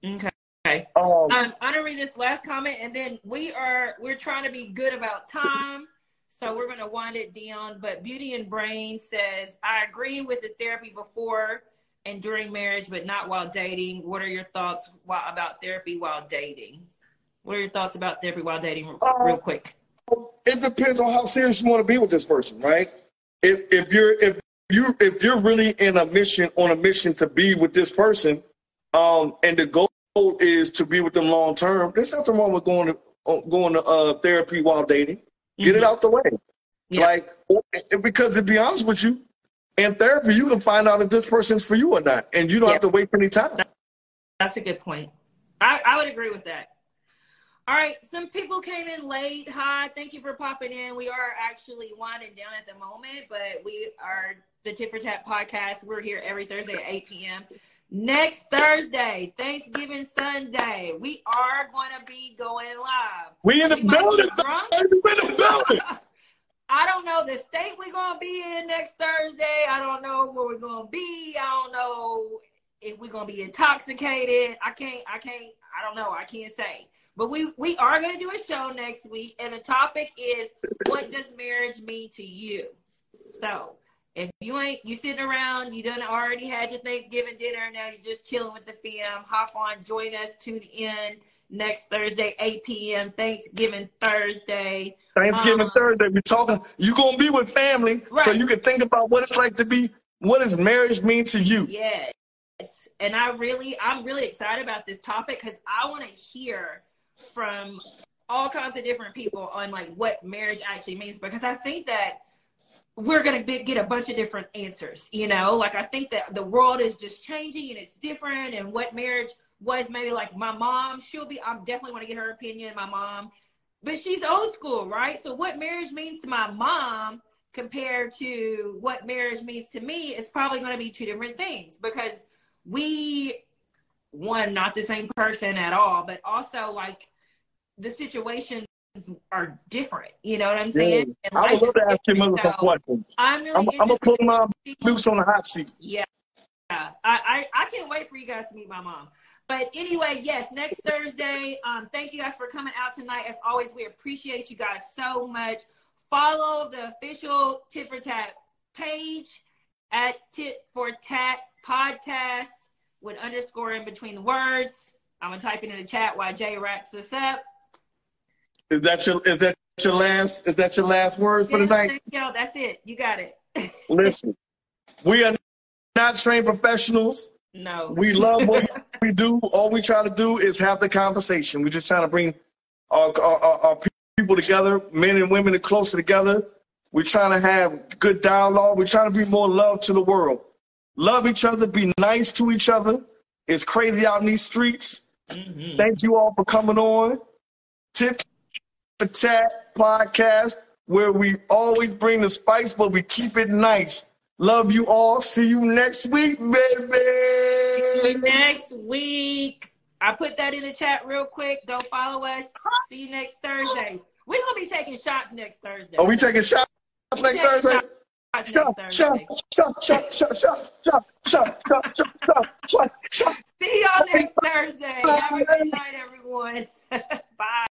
[SPEAKER 1] Okay. Okay. Um, um, I'm gonna read this last comment, and then we are we're trying to be good about time, so we're gonna wind it down. But Beauty and Brain says, I agree with the therapy before and during marriage, but not while dating. What are your thoughts while, about therapy while dating? What are your thoughts about therapy while dating, real, uh, real quick?
[SPEAKER 2] It depends on how serious you want to be with this person, right? If if you're if you if you're really in a mission on a mission to be with this person, um, and the goal is to be with them long term, there's nothing wrong with going to uh, going to uh, therapy while dating. Get it
[SPEAKER 1] Mhm.
[SPEAKER 2] out the way.
[SPEAKER 1] Yeah.
[SPEAKER 2] Like, because to be honest with you, in therapy, you can find out if this person's for you or not, and you don't
[SPEAKER 1] Yeah.
[SPEAKER 2] have to wait for any time.
[SPEAKER 1] That's a good point. I, I would agree with that. All right, some people came in late. Hi, thank you for popping in. We are actually winding down at the moment, but we are the Tit for Tat podcast. We're here every Thursday at 8 p.m. Next Thursday, Thanksgiving Sunday, we are going to be going live.
[SPEAKER 2] We in the
[SPEAKER 1] We
[SPEAKER 2] building.
[SPEAKER 1] drunk.
[SPEAKER 2] We in the building.
[SPEAKER 1] I don't know the state we're gonna be in next Thursday. I don't know where we're gonna be. I don't know if we're gonna be intoxicated. I can't. I can't. I don't know. I can't say. But we we are gonna do a show next week, and the topic is what does marriage mean to you? So if you ain't you sitting around, you done already had your Thanksgiving dinner, now you're just chilling with the fam. Hop on, join us, tune in next Thursday, 8 p.m. Thanksgiving Thursday.
[SPEAKER 2] Thanksgiving
[SPEAKER 1] Um,
[SPEAKER 2] Thursday, We're talking. You gonna be with family, so you can think about what it's like to be. What does marriage mean to you?
[SPEAKER 1] Yes. And I really, I'm really excited about this topic because I want to hear from all kinds of different people on like what marriage actually means because I think that we're going to get a bunch of different answers, you know? Like I think that the world is just changing and it's different and what marriage was maybe like my mom, she'll be, I'm definitely want to get her opinion, my mom, but she's old school, right? So what marriage means to my mom compared to what marriage means to me is probably going to be two different things because we one not the same person at all but also like the situations are different you know what i'm saying And
[SPEAKER 2] I would love to ask your mother
[SPEAKER 1] so some
[SPEAKER 2] questions.
[SPEAKER 1] I'm really
[SPEAKER 2] I'm, I'm gonna put my Luke's on the hot seat.
[SPEAKER 1] Yeah. yeah. I, I I can't wait for you guys to meet my mom. But anyway, yes, next Thursday. Um, thank you guys for coming out tonight. As always, we appreciate you guys so much. Follow the official Tit for Tat page at Tit for Tat Podcast with underscore in between the words. I'm gonna type it in the chat while Jay wraps this up.
[SPEAKER 2] Is that your is that your last is that your last words for the night?
[SPEAKER 1] y'all. That's it. You got it.
[SPEAKER 2] Listen, we are not trained professionals.
[SPEAKER 1] No.
[SPEAKER 2] We love what we do. All we try to do is have the conversation. We're just trying to bring our, our, our, people together, men and women closer together. We're trying to have good dialogue. We're trying to be more love to the world. Love each other, be nice to each other. It's crazy out in these streets.
[SPEAKER 1] Mhm.
[SPEAKER 2] Thank you all for coming on. Tit for Tat podcast, where we always bring the spice, but we keep it nice. Love you all. See you next week, baby.
[SPEAKER 1] next week. I put that in the chat real quick. Go follow us. See you next Thursday. We're gonna be taking shots next Thursday.
[SPEAKER 2] Are we taking shots next
[SPEAKER 1] Taking
[SPEAKER 2] Thursday?
[SPEAKER 1] shots
[SPEAKER 2] Shot,
[SPEAKER 1] next Thursday.
[SPEAKER 2] shot, shot, shot, shot, shot, shot, shot, shot, shot, shot, shot.
[SPEAKER 1] See y'all next Thursday. Have a good night, everyone. Bye.